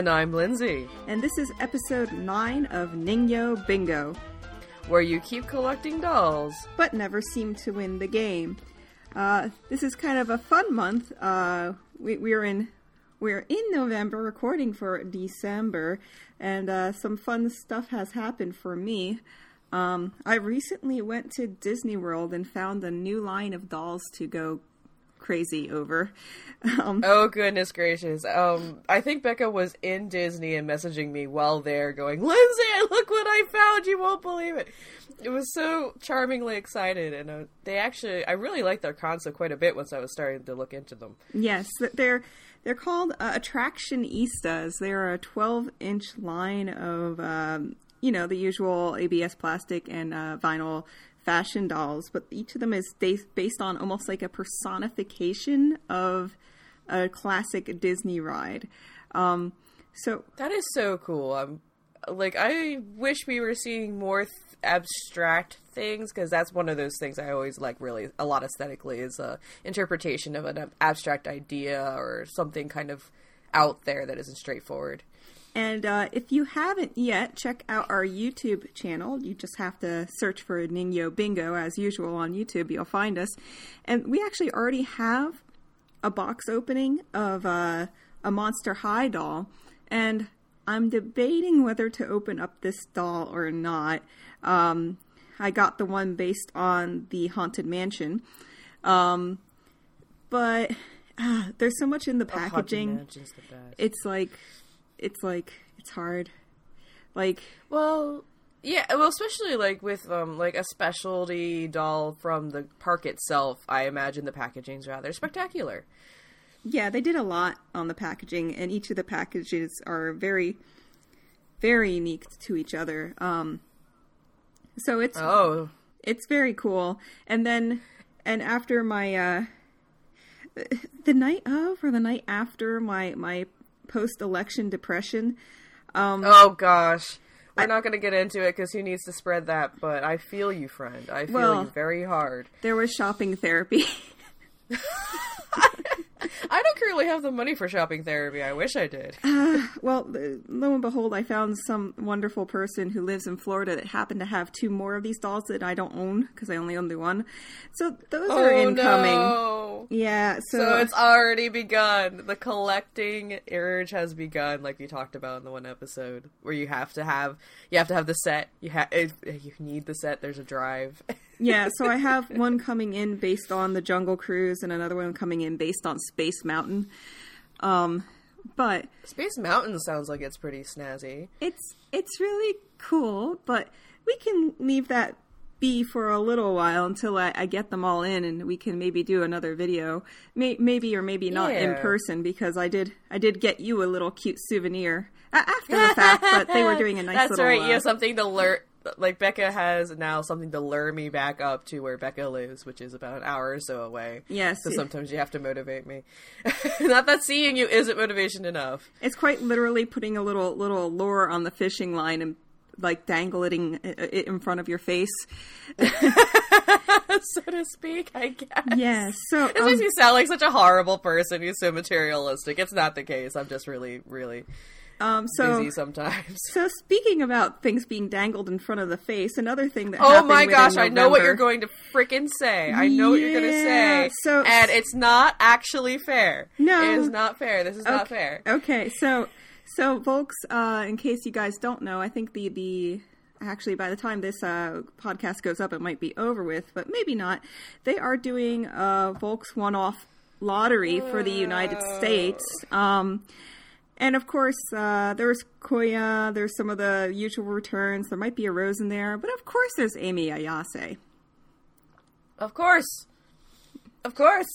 And I'm Lindsay. And this is episode 9 of Ningyo Bingo. Where you keep collecting dolls. But never seem to win the game. Uh, this is kind of a fun month. Uh, we, we're in we're in November, recording for December, and uh, some fun stuff has happened for me. Um, I recently went to Disney World and found a new line of dolls to go crazy over. Um, oh goodness gracious! Um, I think Becca was in Disney and messaging me while there, going, "Lindsay, look what I found! You won't believe it." It was so charmingly excited, and uh, they actually, I really liked their concept quite a bit once I was starting to look into them. Yes, they're they're called uh, Attractionistas. They're a 12 inch line of, um, you know, the usual ABS plastic and uh, vinyl fashion dolls, but each of them is based on almost like a personification of a classic Disney ride. Um, so that is so cool. I'm like, I wish we were seeing more th- abstract things because that's one of those things I always like really a lot aesthetically is a interpretation of an abstract idea or something kind of out there that isn't straightforward. And uh, if you haven't yet, check out our YouTube channel. You just have to search for Ningyo Bingo as usual on YouTube. You'll find us. And we actually already have a box opening of uh, a Monster High doll. And I'm debating whether to open up this doll or not. Um, I got the one based on the Haunted Mansion. Um, but uh, there's so much in the packaging. The it's like, it's like, it's hard. Like, well, yeah, well, especially like with um like a specialty doll from the park itself, I imagine the packaging's rather spectacular. Yeah, they did a lot on the packaging, and each of the packages are very, very unique to each other. Um, so it's oh, it's very cool. And then, and after my uh, the night of or the night after my my post election depression. Um, oh gosh. We're I, not going to get into it because who needs to spread that? But I feel you, friend. I feel well, you very hard. There was shopping therapy. I don't currently have the money for shopping therapy. I wish I did. Uh, well, lo and behold, I found some wonderful person who lives in Florida that happened to have two more of these dolls that I don't own because I only own the one. So those oh, are incoming. No. Yeah, so, so it's already begun. The collecting urge has begun, like you talked about in the one episode, where you have to have you have to have the set. You have you need the set. There's a drive. yeah, so I have one coming in based on the Jungle Cruise, and another one coming in based on Space Mountain. Um, but Space Mountain sounds like it's pretty snazzy. It's it's really cool, but we can leave that be for a little while until I, I get them all in, and we can maybe do another video, May, maybe or maybe not yeah. in person, because I did I did get you a little cute souvenir after the fact, but they were doing a nice. That's little, right. Uh, you have something to learn like Becca has now something to lure me back up to where Becca lives, which is about an hour or so away. Yes. So sometimes you have to motivate me. Not that seeing you isn't motivation enough. It's quite literally putting a little little lure on the fishing line and like dangling it in front of your face. so to speak, I guess. Yes. So it um, makes me sound like such a horrible person You're so materialistic. It's not the case. I'm just really, really um, so, busy sometimes. So speaking about things being dangled in front of the face, another thing that oh my gosh, I know what you're going to freaking say. I know yeah, what you're going to say. So and it's not actually fair. No, it is not fair. This is okay, not fair. Okay, so so folks, uh, in case you guys don't know, I think the the actually by the time this uh, podcast goes up, it might be over with, but maybe not. They are doing a Volks one-off lottery for the United States. Um, and of course, uh, there's Koya, there's some of the usual returns. There might be a Rose in there, but of course, there's Amy Ayase. Of course. Of course.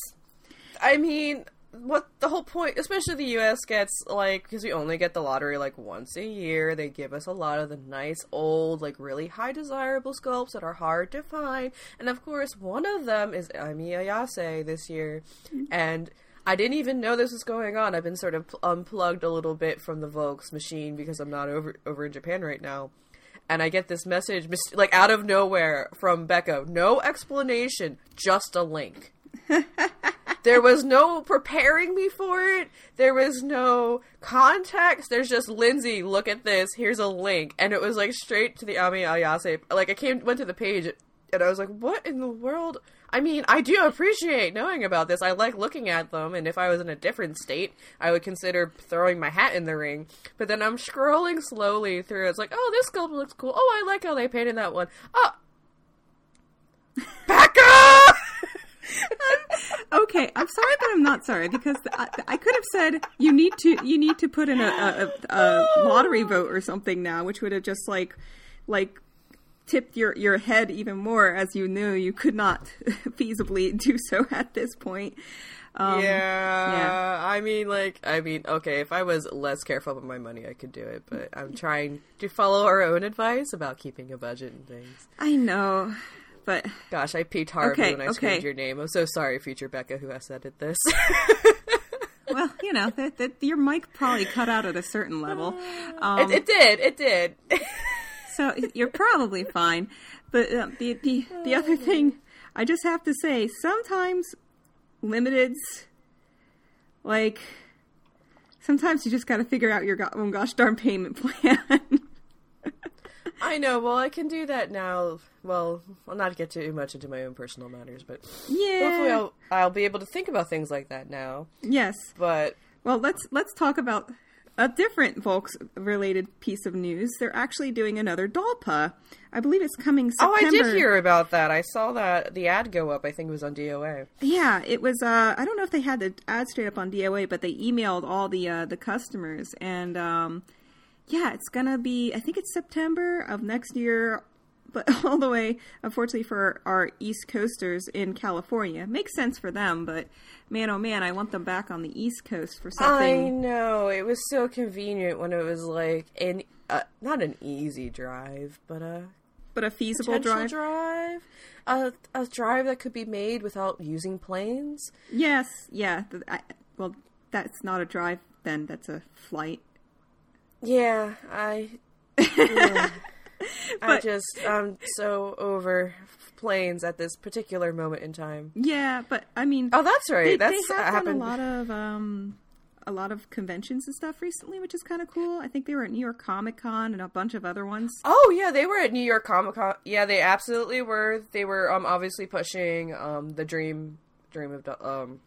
I mean, what the whole point, especially the US gets, like, because we only get the lottery like once a year, they give us a lot of the nice, old, like, really high desirable sculpts that are hard to find. And of course, one of them is Amy Ayase this year. Mm-hmm. And I didn't even know this was going on. I've been sort of unplugged a little bit from the Volks machine because I'm not over over in Japan right now. And I get this message, like out of nowhere, from Becca. No explanation, just a link. There was no preparing me for it. There was no context. There's just Lindsay, look at this. Here's a link, and it was like straight to the Ami Ayase. Like I came, went to the page, and I was like, "What in the world?" I mean, I do appreciate knowing about this. I like looking at them, and if I was in a different state, I would consider throwing my hat in the ring. But then I'm scrolling slowly through. It's like, oh, this sculpt looks cool. Oh, I like how they painted that one. Oh, Becca! okay, I'm sorry, but I'm not sorry because I, I could have said you need to you need to put in a, a, a lottery vote or something now, which would have just like like tipped your your head even more as you knew you could not feasibly do so at this point. Um, yeah, yeah, I mean, like, I mean, okay, if I was less careful with my money, I could do it, but I'm trying to follow our own advice about keeping a budget and things. I know, but gosh, I peaked hard okay, when I okay. screamed your name. I'm so sorry, future Becca, who has edited this. well, you know, that, that your mic probably cut out at a certain level. Um, it, it did. It did. So you're probably fine. But uh, the the the other thing, I just have to say, sometimes limiteds, like sometimes you just got to figure out your own gosh darn payment plan. I know. Well, I can do that now. Well, I'll not get too much into my own personal matters, but yeah, hopefully I'll, I'll be able to think about things like that now. Yes, but well, let's let's talk about a different Volks related piece of news. They're actually doing another Dolpa. I believe it's coming September. Oh, I did hear about that. I saw that the ad go up. I think it was on DOA. Yeah, it was. Uh, I don't know if they had the ad straight up on DOA, but they emailed all the uh, the customers, and um, yeah, it's gonna be. I think it's September of next year but all the way, unfortunately, for our East Coasters in California. Makes sense for them, but man, oh man, I want them back on the East Coast for something. I know it was so convenient when it was like an uh, not an easy drive, but a but a feasible drive. drive. A, a drive that could be made without using planes. Yes, yeah. I, well, that's not a drive then. That's a flight. Yeah, I. Yeah. but, I just I'm so over planes at this particular moment in time. Yeah, but I mean, oh, that's right. They, that's they have happened. a lot of um, a lot of conventions and stuff recently, which is kind of cool. I think they were at New York Comic Con and a bunch of other ones. Oh yeah, they were at New York Comic Con. Yeah, they absolutely were. They were um obviously pushing um the dream dream of um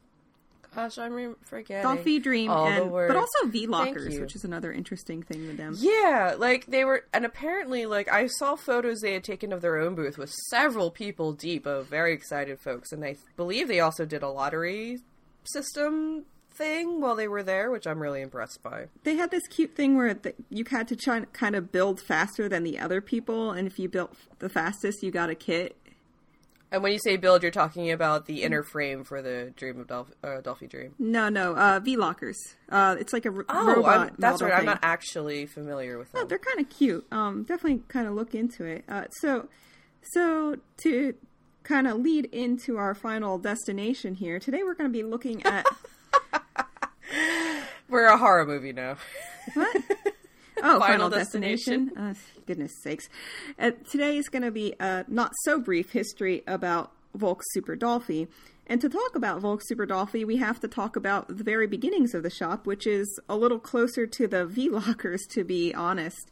Gosh, I'm forgetting. Dolphy Dream, and, but also V Lockers, which is another interesting thing with them. Yeah, like they were, and apparently, like I saw photos they had taken of their own booth with several people deep of very excited folks, and I believe they also did a lottery system thing while they were there, which I'm really impressed by. They had this cute thing where the, you had to try kind of build faster than the other people, and if you built the fastest, you got a kit. And when you say build, you're talking about the inner frame for the Dream of Dolph- uh, Dolphy Dream. No, no, uh, V lockers. Uh, it's like a r- oh, robot. I'm, that's right. Thing. I'm not actually familiar with them. Oh, they're kind of cute. Um, definitely kind of look into it. Uh, so, so to kind of lead into our final destination here today, we're going to be looking at. we're a horror movie now. What? Oh, Final, Final Destination. Destination. Uh, goodness sakes. Uh, today is going to be a not so brief history about Volk Super Dolphy. And to talk about Volk Super Dolphy, we have to talk about the very beginnings of the shop, which is a little closer to the V Lockers, to be honest.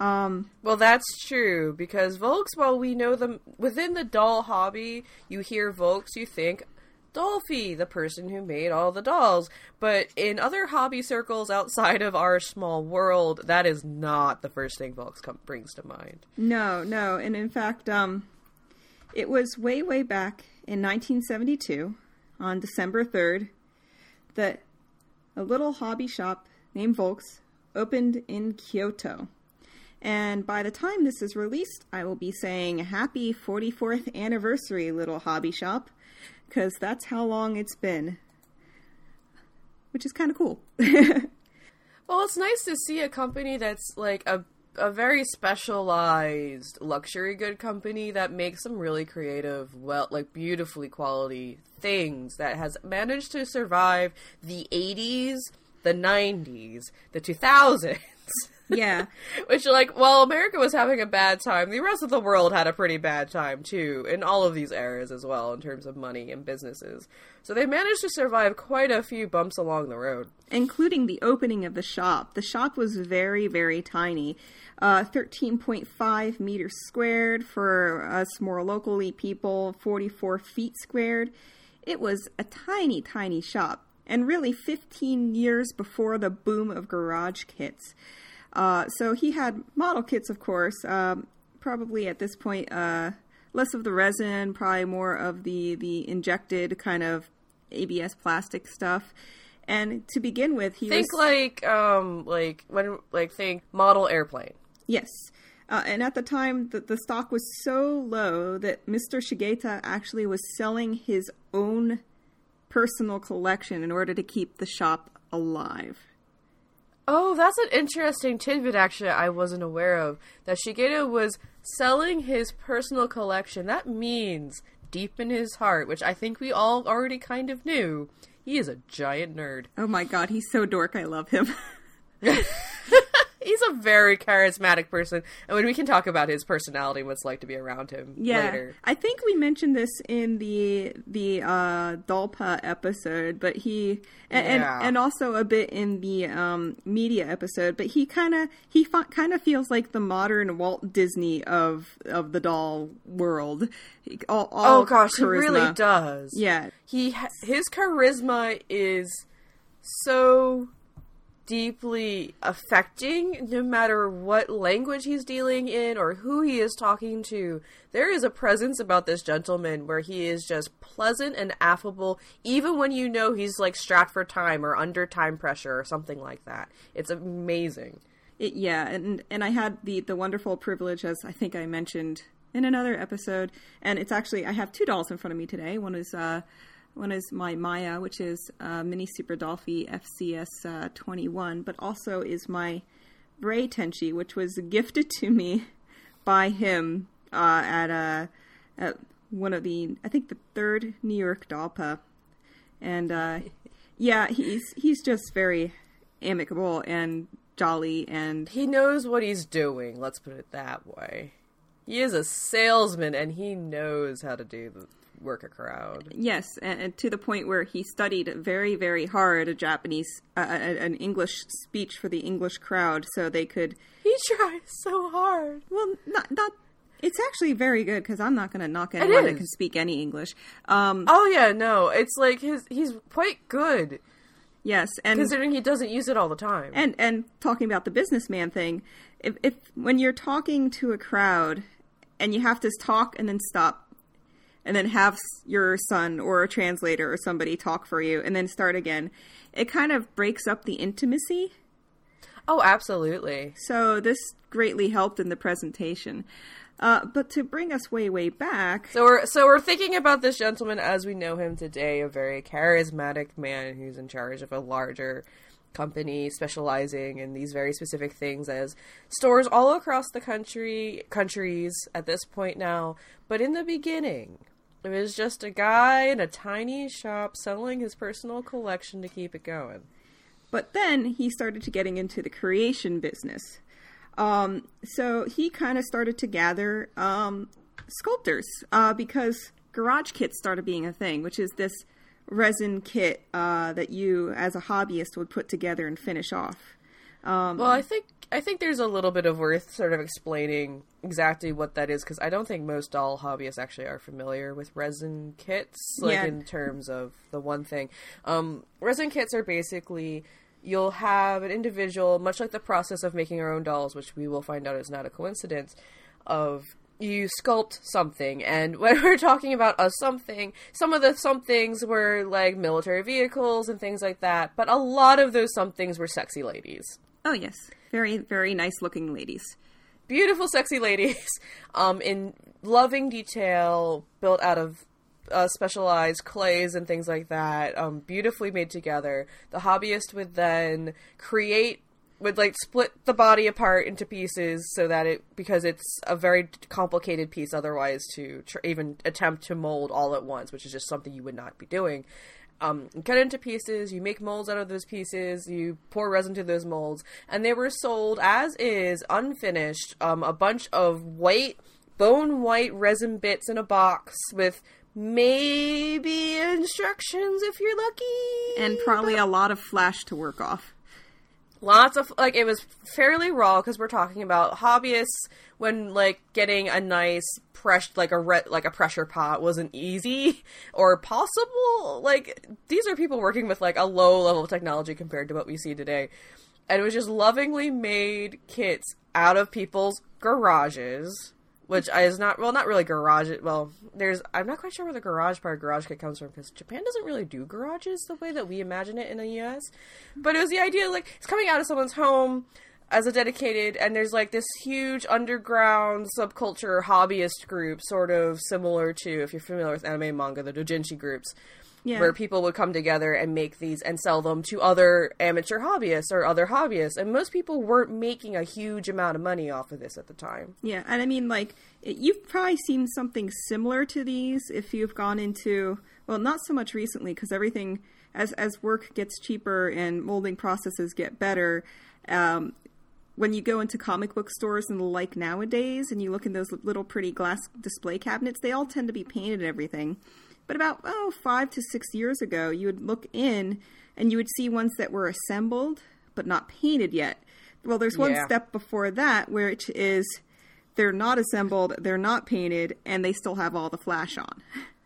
Um, well, that's true because Volks, while we know them within the doll hobby, you hear Volks, you think, Dolphy, the person who made all the dolls. But in other hobby circles outside of our small world, that is not the first thing Volks com- brings to mind. No, no. And in fact, um, it was way, way back in 1972, on December 3rd, that a little hobby shop named Volks opened in Kyoto. And by the time this is released, I will be saying happy 44th anniversary, little hobby shop because that's how long it's been, which is kind of cool. well, it's nice to see a company that's like a a very specialized luxury good company that makes some really creative, well, like beautifully quality things that has managed to survive the 80s, the 90s, the 2000s. Yeah. Which, like, while America was having a bad time, the rest of the world had a pretty bad time, too, in all of these eras as well, in terms of money and businesses. So they managed to survive quite a few bumps along the road. Including the opening of the shop. The shop was very, very tiny. Uh, 13.5 meters squared for us more locally people, 44 feet squared. It was a tiny, tiny shop. And really 15 years before the boom of garage kits. Uh, so he had model kits, of course. Um, probably at this point, uh, less of the resin, probably more of the the injected kind of ABS plastic stuff. And to begin with, he Think was like, um, like, when, like, think model airplane. yes. Uh, and at the time, the, the stock was so low that Mr. Shigeta actually was selling his own personal collection in order to keep the shop alive. Oh, that's an interesting tidbit, actually, I wasn't aware of. That Shigeru was selling his personal collection. That means, deep in his heart, which I think we all already kind of knew, he is a giant nerd. Oh my god, he's so dork. I love him. He's a very charismatic person, and when we can talk about his personality, and what it's like to be around him Yeah, later. I think we mentioned this in the the uh, Dolpa episode, but he and, Yeah. and and also a bit in the um, media episode. But he kind of he fa- kind of feels like the modern Walt Disney of of the doll world. All, all Oh gosh, he really does. Yeah, he his charisma is so deeply affecting no matter what language he's dealing in or who he is talking to there is a presence about this gentleman where he is just pleasant and affable even when you know he's like strapped for time or under time pressure or something like that it's amazing It, yeah, and and I had the the wonderful privilege, as I think I mentioned in another episode, and it's actually I have two dolls in front of me today. One is uh, one is my Maya, which is uh, Mini Super Dolphy FCS uh, 21, but also is my Ray Tenchi, which was gifted to me by him uh, at a at one of the I think the third New York Dolpa, and uh, yeah, he's he's just very amicable and jolly and he knows what he's doing let's put it that way. He is a salesman and he knows how to do the work a crowd. Yes and, and to the point where he studied very very hard a japanese uh, an english speech for the english crowd so they could he tries so hard. Well not not it's actually very good because i'm not going to knock anyone that can speak any english. Um Oh yeah, no, it's like his he's quite good. Yes and considering he doesn't use it all the time. and and talking about the businessman thing if if when you're talking to a crowd and you have to talk and then stop and then have your son or a translator or somebody talk for you and then start again it kind of breaks up the intimacy oh, absolutely. so this greatly helped in the presentation uh, but to bring us way way back So we're so we're thinking about this gentleman as we know him today, a very charismatic man who's in charge of a larger company specializing in these very specific things as stores all across the country countries at this point now. But in the beginning, it was just a guy in a tiny shop selling his personal collection to keep it going. But then he started to getting into the creation business. Um, so he kind of started to gather um, sculptors uh, because garage kits started being a thing, which is this resin kit uh, that you, as a hobbyist, would put together and finish off. Well, I think I think there's a little bit of worth sort of explaining exactly what that is because I don't think most doll hobbyists actually are familiar with resin kits, like Yeah. in terms of the one thing. Um, resin kits are basically you'll have an individual, much like the process of making our own dolls, which we will find out is not a coincidence, of you sculpt something, and when we're talking about a something, some of the somethings were like military vehicles and things like that, but a lot of those somethings were sexy ladies Oh, yes. Very, very nice looking ladies. beautiful, sexy ladies, um, in loving detail, built out of uh, specialized clays and things like that, um, beautifully made together. The hobbyist would then create, would like split the body apart into pieces so that it, because it's a very complicated piece otherwise to tr- even attempt to mold all at once, which is just something you would not be doing. Um, cut into pieces, you make molds out of those pieces, you pour resin to those molds, and they were sold as is, unfinished, um, a bunch of white, bone white resin bits in a box with maybe instructions if you're lucky. And probably a lot of flash to work off. Lots of like it was fairly raw because we're talking about hobbyists when like getting a nice press like a re- like a pressure pot wasn't easy or possible. Like these are people working with like a low level of technology compared to what we see today, and it was just lovingly made kits out of people's garages which is not well, not really garage. Well, there's I'm not quite sure where the garage part garage kit comes from because Japan doesn't really do garages the way that we imagine it in the U.S. But it was the idea like it's coming out of someone's home as a dedicated, and there's like this huge underground subculture hobbyist group, sort of similar to if you're familiar with anime manga, the doujinshi groups Yeah. where people would come together and make these and sell them to other amateur hobbyists or other hobbyists. And most people weren't making a huge amount of money off of this at the time. Yeah, and I mean, like, it, you've probably seen something similar to these if you've gone into, well, not so much recently, because everything, as, as work gets cheaper and molding processes get better, um, when you go into comic book stores and the like nowadays, and you look in those little pretty glass display cabinets, they all tend to be painted and everything. But about, oh, five to six years ago, you would look in and you would see ones that were assembled but not painted yet. Well, there's one Yeah. step before that, which is they're not assembled, they're not painted, and they still have all the flash on.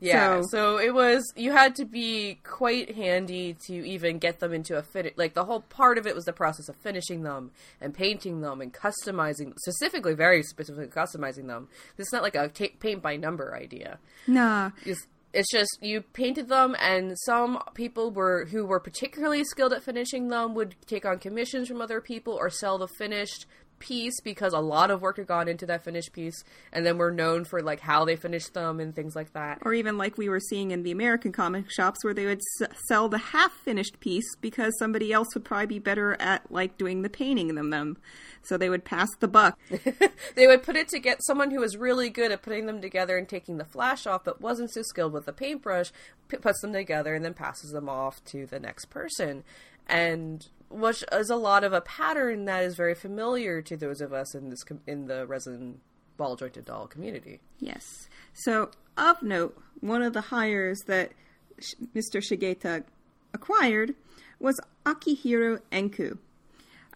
Yeah, So- so, it was you had to be quite handy to even get them into a fit. Like the whole part of it was the process of finishing them and painting them and customizing, specifically, very specifically customizing them. It's not like a paint by number idea. Nah. It's, it's just you painted them, and some people were who were particularly skilled at finishing them would take on commissions from other people or sell the finished piece because a lot of work had gone into that finished piece, and then we're known for like how they finished them and things like that. Or even like we were seeing in the American comic shops where they would s- sell the half finished piece because somebody else would probably be better at like doing the painting than them. So they would pass the buck. they would put it to get someone who was really good at putting them together and taking the flash off, but wasn't so skilled with the paintbrush, p- puts them together and then passes them off to the next person, and which is a lot of a pattern that is very familiar to those of us in this com- in the resin ball jointed doll community. Yes. So, of note, one of the hires that Sh- Mr. Shigeta acquired was Akihiro Enku,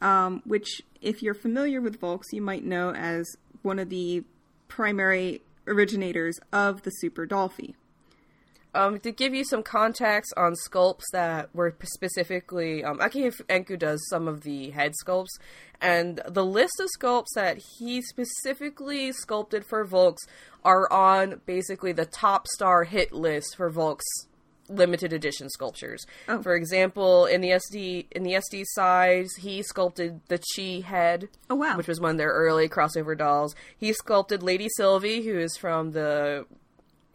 um, which, if you're familiar with Volks, you might know as one of the primary originators of the Super Dolphy. Um, to give you some context on sculpts that were specifically, um, Aki Enku does some of the head sculpts, and the list of sculpts that he specifically sculpted for Volks are on basically the top star hit list for Volks limited edition sculptures. Oh. For example, in the SD in the SD size, he sculpted the Chi head. Oh, wow. Which was one of their early crossover dolls. He sculpted Lady Sylvie, who is from the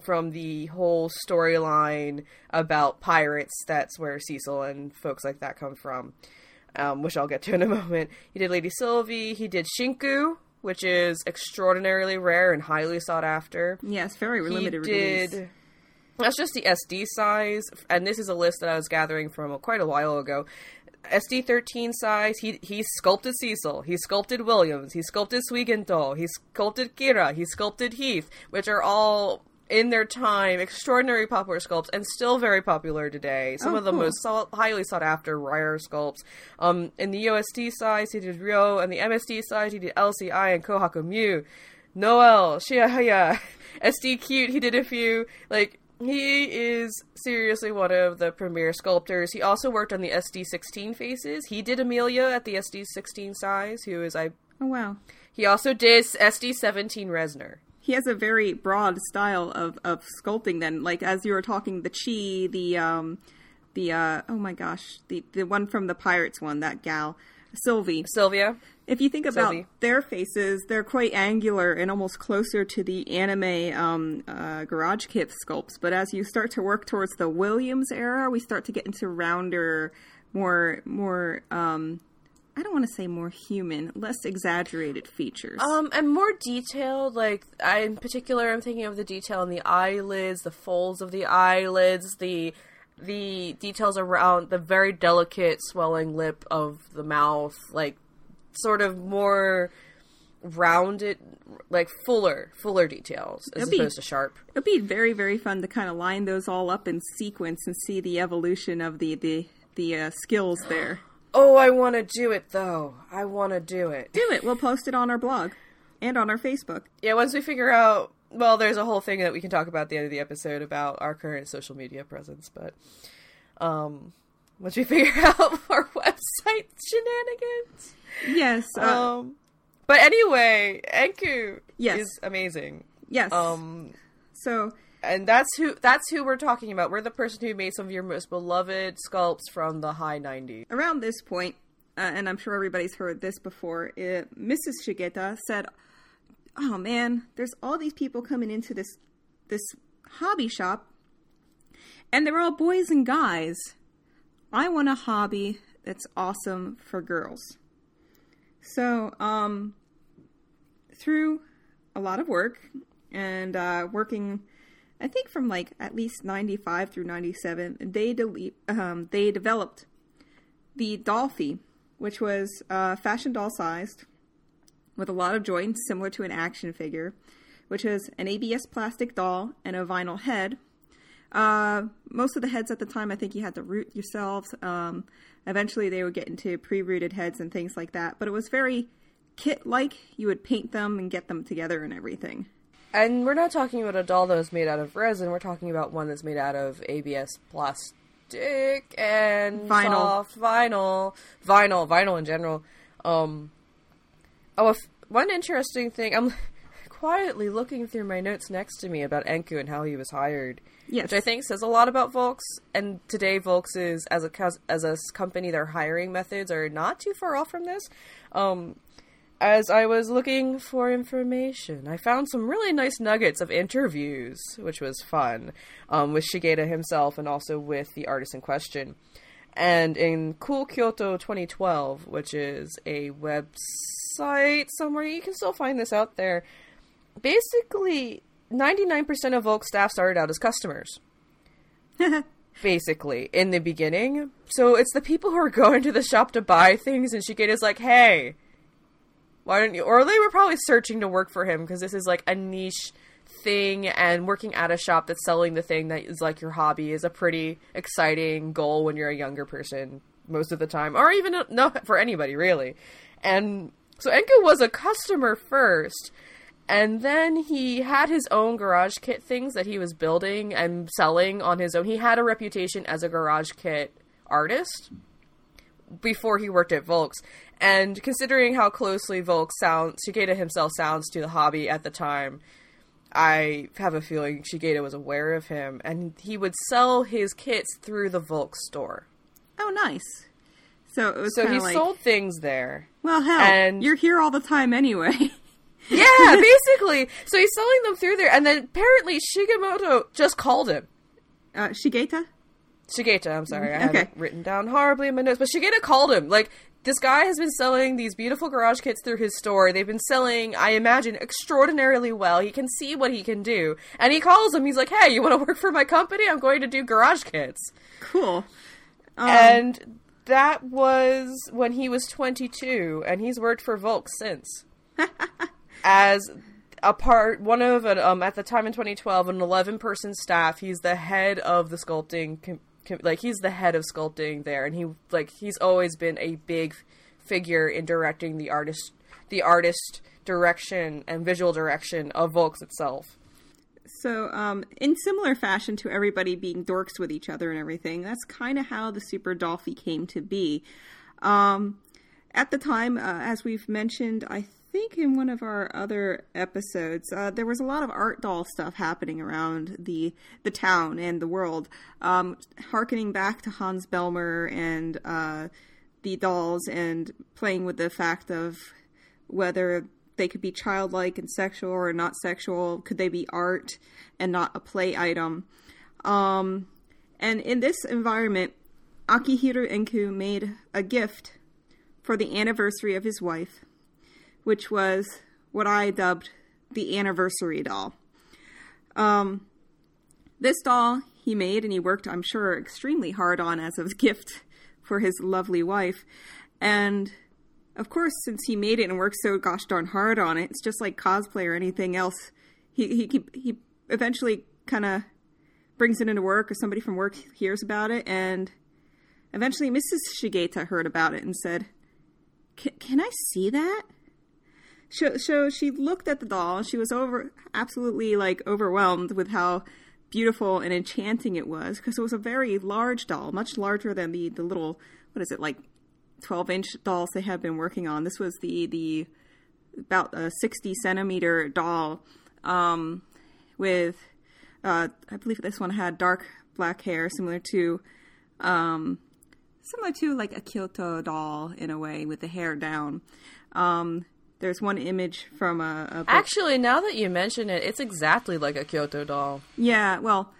from the whole storyline about pirates. That's where Cecil and folks like that come from, um, which I'll get to in a moment. He did Lady Sylvie. He did Shinku, which is extraordinarily rare and highly sought after. Yes, very He limited did. release. That's just the SD size, and this is a list that I was gathering from quite a while ago. SD thirteen size. He he sculpted Cecil. He sculpted Williams. He sculpted Sweegenthal. He sculpted Kira. He sculpted Heath, which are all in their time extraordinary popular sculpts and still very popular today. Some Oh, of the cool. most sought, highly sought after rare sculpts. Um, in the USD size, he did Ryo, and the MSD size, he did LCI and Kohaku Mew. Noel, Shiahaya, SD Cute, he did a few. Like, he is seriously one of the premier sculptors. He also worked on the SD16 faces. He did Amelia at the SD16 size, who is I. Oh, wow. He also did SD17 Resner. He has a very broad style of, of sculpting then. Like, as you were talking, the Chi, the, um, the, uh, oh my gosh, the, the one from the Pirates one, that gal, Sylvie. Sylvia. If you think about Sylvie. their faces, they're quite angular and almost closer to the anime um, uh, Garage Kit sculpts. But as you start to work towards the Williams era, we start to get into rounder, more more. Um, I don't want to say more human, less exaggerated features. Um, and more detailed, like I in particular, I'm thinking of the detail in the eyelids, the folds of the eyelids, the the details around the very delicate swelling lip of the mouth, like sort of more rounded, like fuller, fuller details as It'd be- opposed to sharp. It'd be very, very fun to kind of line those all up in sequence and see the evolution of the the the uh, skills there. Oh, I want to do it though. I want to do it. Do it. We'll post it on our blog and on our Facebook. Yeah, once we figure out, well, there's a whole thing that we can talk about at the end of the episode about our current social media presence, but um, once we figure out our website shenanigans. Yes. Uh, Um, but anyway, Enku Yes. is amazing. yes. Um, so and that's who that's who we're talking about. We're the person who made some of your most beloved sculpts from the high 90s. around this point, uh, and I'm sure everybody's heard this before, uh, Mrs. Shigeta said, "Oh man, there's all these people coming into this this hobby shop, and they're all boys and guys. I want a hobby that's awesome for girls." So, um, through a lot of work and uh, working, I think from like at least 95 through 97, they, dele- um, they developed the Dolphy, which was uh, fashion doll sized with a lot of joints similar to an action figure, which is an ABS plastic doll and a vinyl head. Uh, most of the heads at the time, I think you had to root yourselves. Um, eventually, they would get into pre rooted heads and things like that, but it was very kit like. You would paint them and get them together and everything. And we're not talking about a doll that was made out of resin. We're talking about one that's made out of ABS plastic and Vinyl. soft vinyl, vinyl, vinyl in general. Um, oh, if, one interesting thing. I'm quietly looking through my notes next to me about Enku and how he was hired. Yes. which I think says a lot about Volks. And today, Volks is as a as a company, their hiring methods are not too far off from this. Um, as I was looking for information, I found some really nice nuggets of interviews, which was fun, um, with Shigeta himself and also with the artist in question. And in Cool Kyoto 2012, which is a website somewhere, you can still find this out there. Basically, 99% of Volk staff started out as customers basically in the beginning. So it's the people who are going to the shop to buy things, and Shigeta's like, "Hey, why don't you?" Or they were probably searching to work for him because this is like a niche thing, and working at a shop that's selling the thing that is like your hobby is a pretty exciting goal when you're a younger person most of the time, or even uh, no for anybody really. And so Enku was a customer first. And then he had his own garage kit things that he was building and selling on his own. He had a reputation as a garage kit artist before he worked at Volks. And considering how closely Volks sounds, Shigeta himself sounds to the hobby at the time, I have a feeling Shigeta was aware of him. And he would sell his kits through the Volks store. oh, nice. So it was So he like, sold things there. well, hell, and- you're here all the time anyway. Yeah, basically. So he's selling them through there. And then apparently Shigemoto just called him. uh, Shigeta? Shigeta, I'm sorry, I have Okay. it written down horribly in my notes, but Shigeta called him. Like, this guy has been selling these beautiful garage kits through his store. They've been selling, I imagine, extraordinarily well. He can see what he can do. And he calls him, he's like, hey, you want to work for my company? I'm going to do garage kits. Cool. Um, and that was when he was 22, and he's worked for Volk since. As a part, one of, an, um, at the time in 2012, an 11 person staff. He's the head of the sculpting, like, he's the head of sculpting there, and he, like, he's always been a big figure in directing the artist, the artist direction and visual direction of Volks itself. So, um, in similar fashion to everybody being dorks with each other and everything, that's kind of how the Super Dolphy came to be. Um, at the time, uh, as we've mentioned, I think in one of our other episodes, uh, there was a lot of art doll stuff happening around the the town and the world, um, harkening back to Hans Bellmer and uh, the dolls, and playing with the fact of whether they could be childlike and sexual or not sexual. Could they be art and not a play item? Um, and in this environment, Akihiro Enku made a gift for the anniversary of his wife, which was what I dubbed the anniversary doll. Um, this doll he made and he worked, I'm sure, extremely hard on as a gift for his lovely wife. And of course, since he made it and worked so gosh darn hard on it, it's just like cosplay or anything else. He he he eventually kind of brings it into work, or somebody from work hears about it, and eventually Mrs. Shigeta heard about it and said, "Can I see that?" So, so she looked at the doll. And she was over absolutely like overwhelmed with how beautiful and enchanting it was because it was a very large doll, much larger than the the little what is it like 12 inch dolls they have been working on. This was the the about a 60 centimeter doll um, with uh, I believe this one had dark black hair, similar to um, similar to like a Kyoto doll in a way, with the hair down. Um, there's one image from a, a. Actually, now that you mention it, it's exactly like a Kyoto doll. Yeah, well,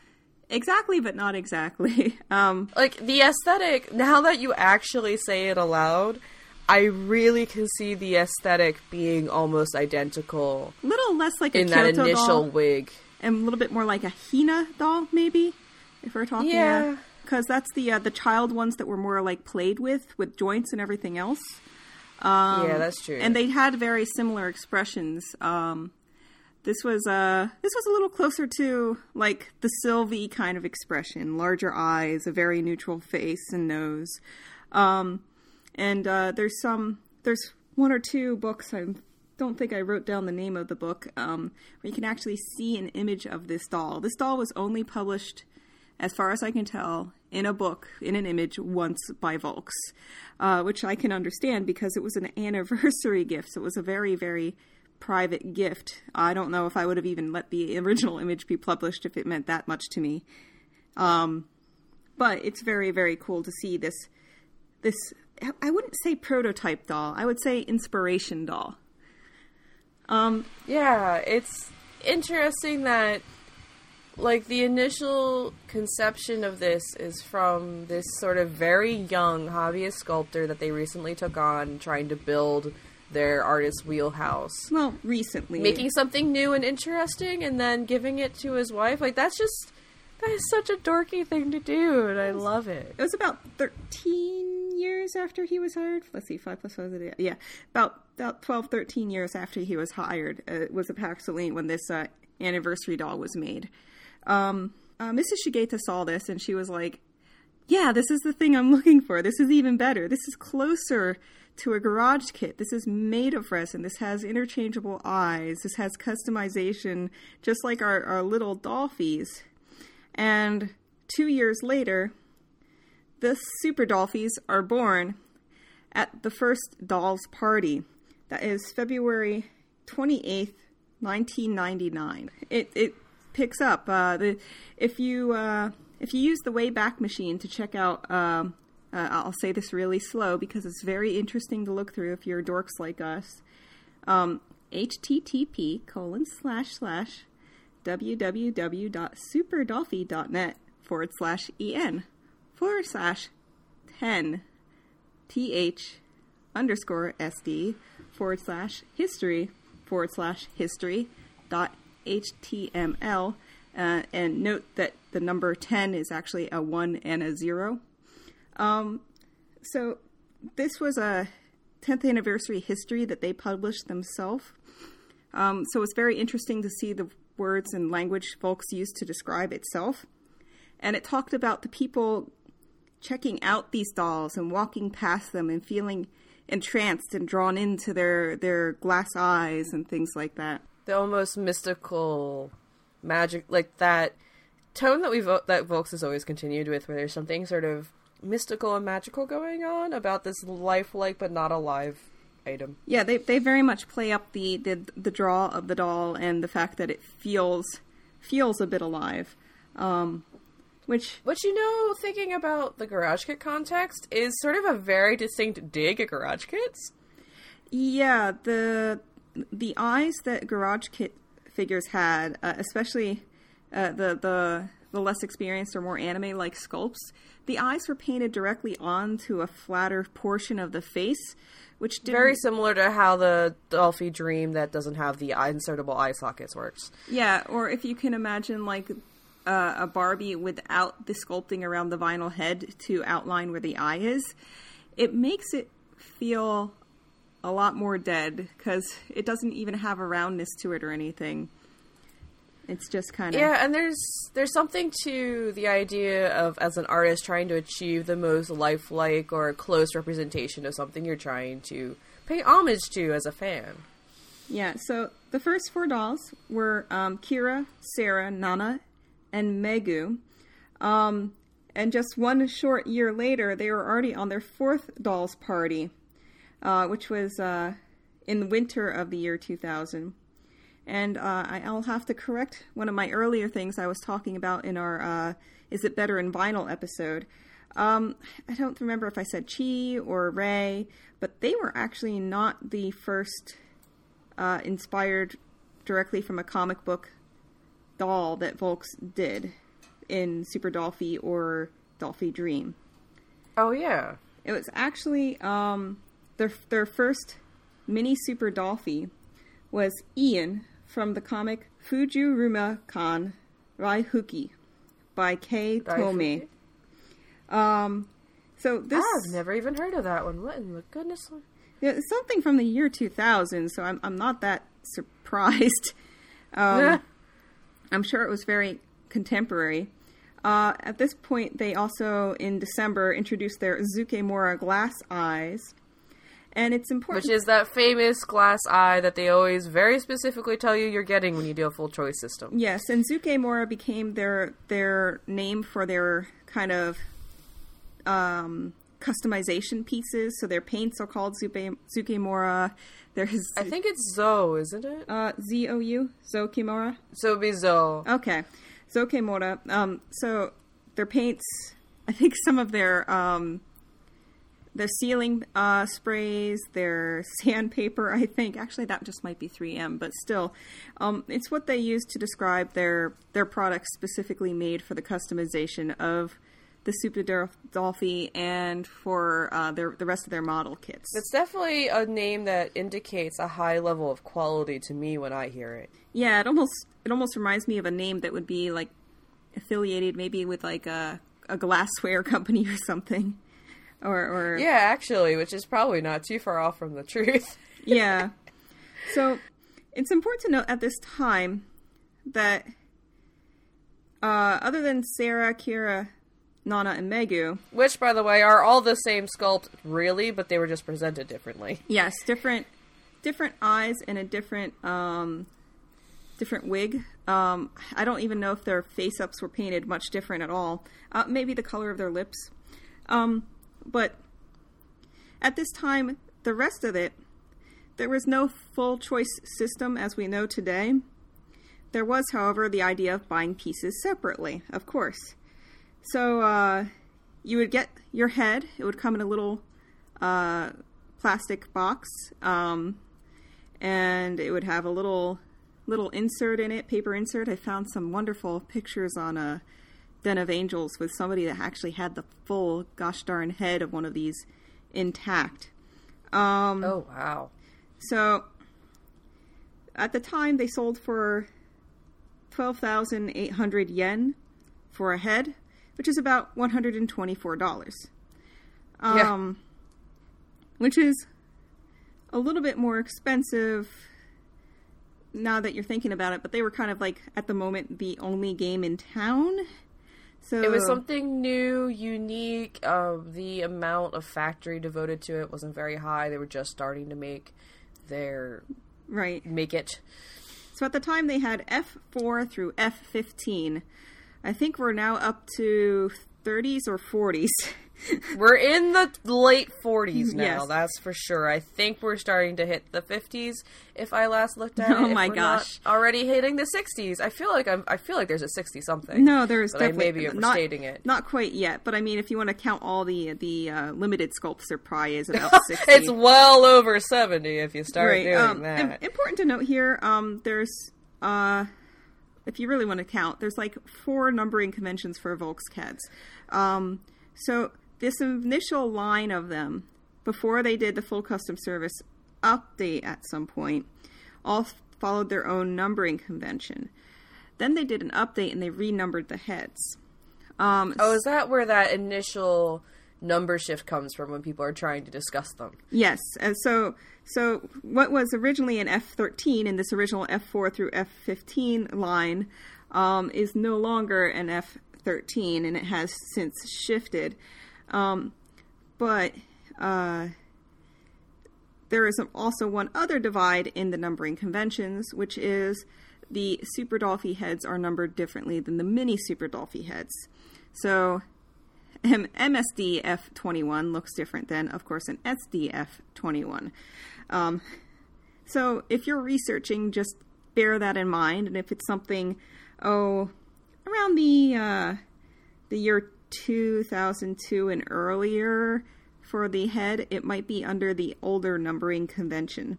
exactly, but not exactly. Um, like the aesthetic. Now that you actually say it aloud, I really can see the aesthetic being almost identical. A little less like a in Kyoto that initial doll, wig. and a little bit more like a Hina doll, maybe. If we're talking, Yeah. because that's the uh, the child ones that were more like played with with joints and everything else. Um, yeah, that's true. and they had very similar expressions. Um, this was uh, this was a little closer to like the Sylvie kind of expression, larger eyes, a very neutral face and nose. Um, and uh, there's some there's one or two books I don't think I wrote down the name of the book um, where you can actually see an image of this doll. This doll was only published, as far as I can tell, in a book in an image once by Volks, uh, which I can understand because it was an anniversary gift. So it was a very very private gift. I don't know if I would have even let the original image be published if it meant that much to me. Um, but it's very very cool to see this this I wouldn't say prototype doll. I would say inspiration doll. Um, Yeah, it's interesting that like the initial conception of this is from this sort of very young hobbyist sculptor that they recently took on trying to build their artist wheelhouse. well, recently Making something new and interesting and then giving it to his wife. Like that's just that is such a dorky thing to do and I love it. it was about thirteen years after he was hired. Let's see, five plus five. is it? Yeah, about about 12, 13 years after he was hired. Uh, it was approximately when this uh, anniversary doll was made. Um, uh, Mrs. Shigeta saw this and she was like, yeah, this is the thing I'm looking for. This is even better. This is closer to a garage kit. This is made of resin. This has interchangeable eyes. This has customization, just like our, our little Dolphies. And two years later, the Super Dolphies are born at the first Dolls Party. That is February 28th, 1999. It, it picks up. Uh, the, if you uh, if you use the Wayback Machine to check out, um, uh, I'll say this really slow because it's very interesting to look through if you're dorks like us. Um, http colon slash slash www.superdolphy.net forward slash en forward slash 10 th underscore sd forward slash history forward slash history dot html uh, and note that the number 10 is actually a 1 and a 0 um, so this was a 10th anniversary history that they published themselves. Um, so it's very interesting to see the words and language folks used to describe itself. And it talked about the people checking out these dolls and walking past them and feeling entranced and drawn into their their glass eyes and things like that. The almost mystical magic like that tone that we vo- that Volks has always continued with where there's something sort of mystical and magical going on about this lifelike but not alive item. Yeah, they they very much play up the the, the draw of the doll and the fact that it feels feels a bit alive. Um, which But you know, thinking about the Garage Kit context is sort of a very distinct dig at Garage Kits. Yeah, the the eyes that Garage Kit figures had, uh, especially uh, the the the less experienced or more anime like sculpts, the eyes were painted directly onto a flatter portion of the face, which didn't, Very similar to how the Dolphy Dream that doesn't have the insertable eye sockets works. yeah. Or if you can imagine like uh, a Barbie without the sculpting around the vinyl head to outline where the eye is, it makes it feel a lot more dead because it doesn't even have a roundness to it or anything. It's just kind of Yeah, and there's there's something to the idea of as an artist trying to achieve the most lifelike or close representation of something you're trying to pay homage to as a fan. Yeah, so the first four dolls were um, Kira, Sarah, Nana, and Megu. Um, and just one short year later, they were already on their fourth dolls party, uh, which was uh, in the winter of the year 2000. And uh, I'll have to correct one of my earlier things I was talking about in our uh, Is It Better in Vinyl episode. Um, I don't remember if I said Chi or Ray, but they were actually not the first uh, inspired directly from a comic book doll that Volks did in Super Dolphy or Dolphy Dream. Oh yeah. It was actually um, their their first mini Super Dolphy was Ian from the comic Fujiruma Kan Raihuki by Kei Tome. Um, so this I've never even heard of that one. What in the goodness? yeah, it's something from the year 2000, so I'm I'm not that surprised. Um, I'm sure it was very contemporary. Uh, at this point, they also in December introduced their Zukemura glass eyes, and it's important. Which is that famous glass eye that they always very specifically tell you you're getting when you do a full choice system. Yes, and Zukemura became their their name for their kind of um, customization pieces. So their paints are called Zuke, Zukemura. There's I think it's Zo, isn't it? uh, Z O U Zokimura. So it'd be Zoe. Okay, Zokemura. Um, so their paints. I think some of their um, their sealing uh, sprays, their sandpaper. I think actually that just might be 3M, but still, um, it's what they use to describe their their products specifically made for the customization of the Super Dolphy and for uh, their the rest of their model kits. It's definitely a name that indicates a high level of quality to me when I hear it. Yeah, it almost it almost reminds me of a name that would be like affiliated maybe with like a a glassware company or something. Or or Yeah, actually, which is probably not too far off from the truth. yeah. So it's important to note at this time that uh, other than Sarah, Kira, Nana, and Megu, Which, by the way, are all the same sculpt, really, but they were just presented differently. yes, different different eyes and a different um, different wig. Um, I don't even know if their face ups were painted much different at all. Uh, maybe the color of their lips. Um, but at this time, the rest of it, there was no full choice system as we know today. There was, however, the idea of buying pieces separately, of course. So uh, you would get your head, it would come in a little uh, plastic box, um, and it would have a little little insert in it, paper insert. I found some wonderful pictures on a Den of Angels with somebody that actually had the full gosh darn head of one of these intact. Um, Oh, wow. so at the time they sold for 12,800 yen for a head, which is about $124. Yeah. Um, which is a little bit more expensive now that you're thinking about it, but they were kind of like at the moment the only game in town. So It was something new, unique. Uh, the amount of factory devoted to it wasn't very high. They were just starting to make their right. make it. So at the time they had F4 through F15. I think we're now up to 30s or 40s. We're in the late 40s now, Yes. that's for sure. I think we're starting to hit the 50s if I last looked at it. Oh my not gosh. already hitting the 60s. I feel like I'm I feel like there's a 60 something. no, there's but I definitely may be not, overstating it. Not quite yet, but I mean, if you want to count all the the uh, limited sculpts, there probably is about 60. It's well over 70 if you start right. doing Um, that. important to note here, um, there's uh, if you really want to count, there's like four numbering conventions for Volkscats. Um, so this initial line of them, before they did the full custom service update at some point, all followed their own numbering convention. then they did an update and they renumbered the heads. Um, Oh, is that where that initial number shift comes from when people are trying to discuss them? Yes, and so so what was originally an F13 in this original F4 through F15 line um, is no longer an F13, and it has since shifted. Um, but uh, there is also one other divide in the numbering conventions, which is the Super Dolphy heads are numbered differently than the mini Super Dolphy heads. So M- MSD F21 looks different than, of course, an SD F21. Um, so if you're researching, just bear that in mind. And if it's something, oh, around the uh, the year 2002 and earlier for the head, it might be under the older numbering convention,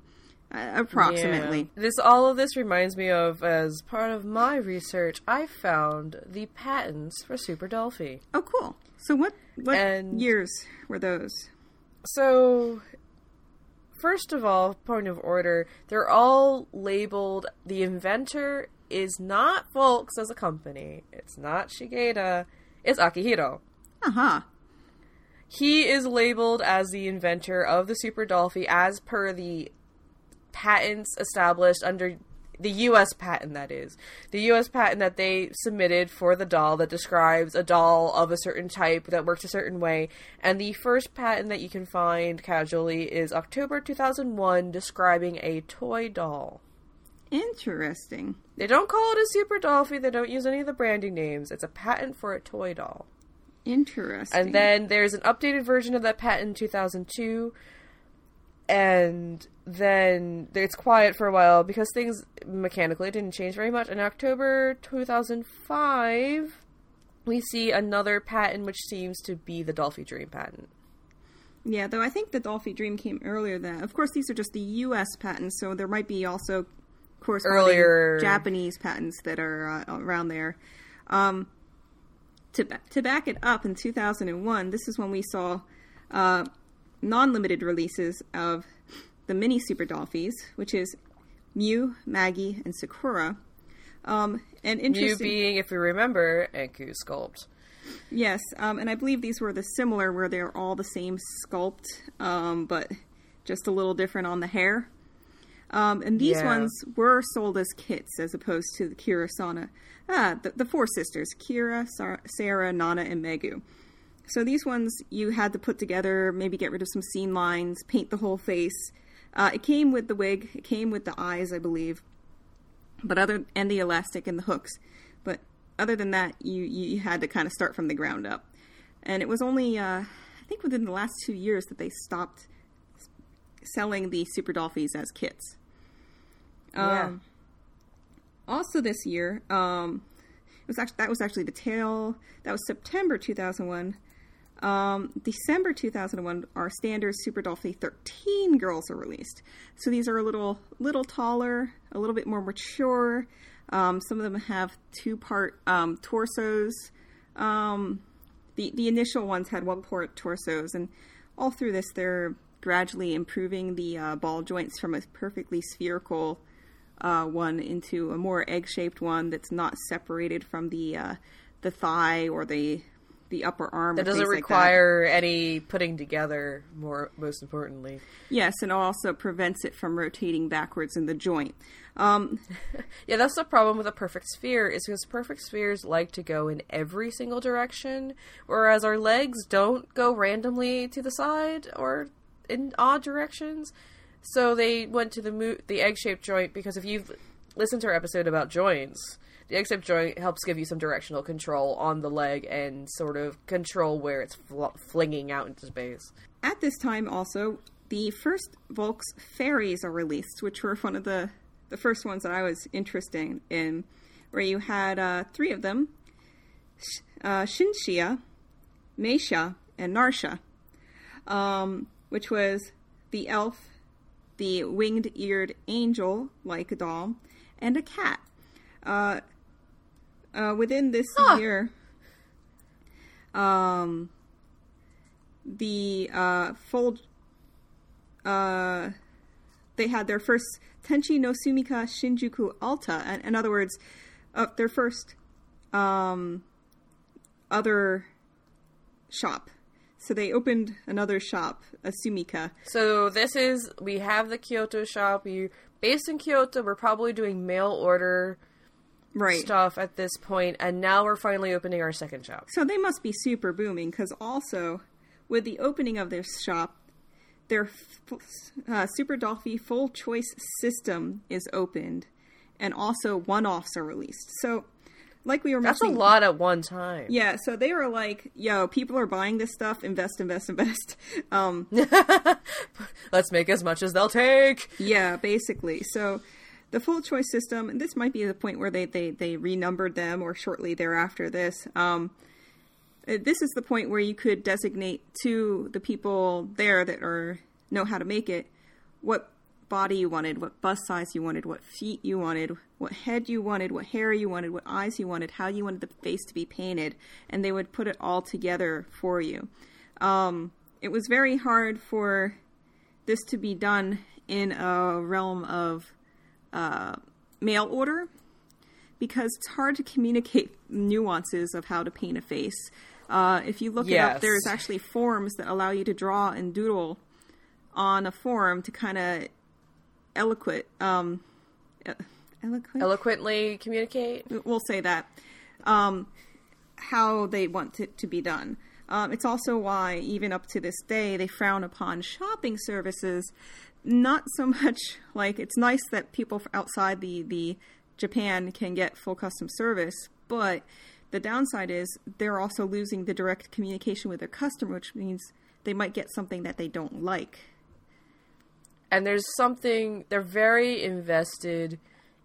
uh, approximately. Yeah. This all of this reminds me of as part of my research, I found the patents for Super Dolphy. Oh, cool. So what what And- years were those? So, first of all, point of order, they're all labeled. The inventor is not Volks as a company. It's not Shigeta. It's Akihiro. Uh huh. He is labeled as the inventor of the Super Dolphy as per the patents established under the US patent that is. The US patent that they submitted for the doll that describes a doll of a certain type that works a certain way. And the first patent that you can find casually is October 2001 describing a toy doll. Interesting. They don't call it a Super Dolphy, they don't use any of the branding names. It's a patent for a toy doll. Interesting. And then there's an updated version of that patent in 2002. And then it's quiet for a while because things mechanically didn't change very much. In October 2005, we see another patent which seems to be the Dolphy Dream patent. Yeah, though I think the Dolphy Dream came earlier than. Of course, these are just the U.S. patents, so there might be also corresponding Earlier- Japanese patents that are uh, around there. Um, to to back it up, in 2001, this is when we saw uh, non-limited releases of the mini Super Dolphys, which is Mew, Maggie, and Sakura. Um, and interesting, being, if you remember, Enku Sculpt. Yes, um, and I believe these were the similar where they're all the same sculpt, um, but just a little different on the hair. Um, and these Yeah. ones were sold as kits as opposed to the Kira Sana. Ah, the, the four sisters Kira, Sa- Sarah, Nana, and Megu. So these ones you had to put together, maybe get rid of some seam lines, paint the whole face. Uh, it came with the wig, it came with the eyes, I believe, but other and the elastic and the hooks. But other than that, you you had to kind of start from the ground up. And it was only uh, I think within the last two years that they stopped selling the Super Dolphys as kits. Yeah. Um, also this year, um, it was actually that was actually the tail. That was September 2001. Um, December 2001, our standard Super Dolphy 13 girls are released. So these are a little little taller, a little bit more mature. Um, some of them have two part um, torsos. Um, the the initial ones had one part torsos, and all through this, they're gradually improving the uh, ball joints from a perfectly spherical uh, one into a more egg shaped one that's not separated from the uh, the thigh or the the upper arm. That doesn't things like require any putting together, more most importantly. Yes, and also prevents it from rotating backwards in the joint. Um, Yeah, that's the problem with a perfect sphere, is because perfect spheres like to go in every single direction, whereas our legs don't go randomly to the side or in odd directions. So they went to the mo- the egg shaped joint because if you've listened to our episode about joints, the egg shaped joint helps give you some directional control on the leg and sort of control where it's fl- flinging out into space. at this time, also, the first Volks fairies are released, which were one of the, the first ones that I was interested in, where you had uh, three of them uh, Shinshia, Meisha, and Narsha, um, which was the elf, the winged eared angel, like a doll, and a cat. Uh, uh, within this Huh. year, um, the uh, fold, uh, they had their first Tenshi no Sumika Shinjuku Alta. In, in other words, uh, their first um, other shop. So they opened another shop, a Sumika. So this is we have the Kyoto shop. We based in Kyoto. We're probably doing mail order Right. stuff at this point, and now we're finally opening our second shop. So they must be super booming because also with the opening of this shop, their f- uh, Super Dolphy full choice system is opened, and also one offs are released. So, like we were That's a lot at one time. Yeah, so they were like, "Yo, people are buying this stuff. Invest, invest, invest." Um, Let's make as much as they'll take. yeah, basically. So the full choice system, and this might be the point where they they they renumbered them, or shortly thereafter. This, um, uh, this is the point where you could designate to the people there that are know how to make it what body you wanted, what bust size you wanted, what feet you wanted, what head you wanted, what hair you wanted, what eyes you wanted, how you wanted the face to be painted, and they would put it all together for you. Um, it was very hard for this to be done in a realm of uh, mail order because it's hard to communicate nuances of how to paint a face. Uh, if you look it up, there's actually forms that allow you to draw and doodle on a form to kind of eloquent, um, eloquent. Eloquently communicate. we'll say that um, how they want it to be done. Um, it's also why, even up to this day, they frown upon shopping services. Not so much like it's nice that people outside the the Japan can get full custom service, but the downside is they're also losing the direct communication with their customer, which means they might get something that they don't like. And there's something they're very invested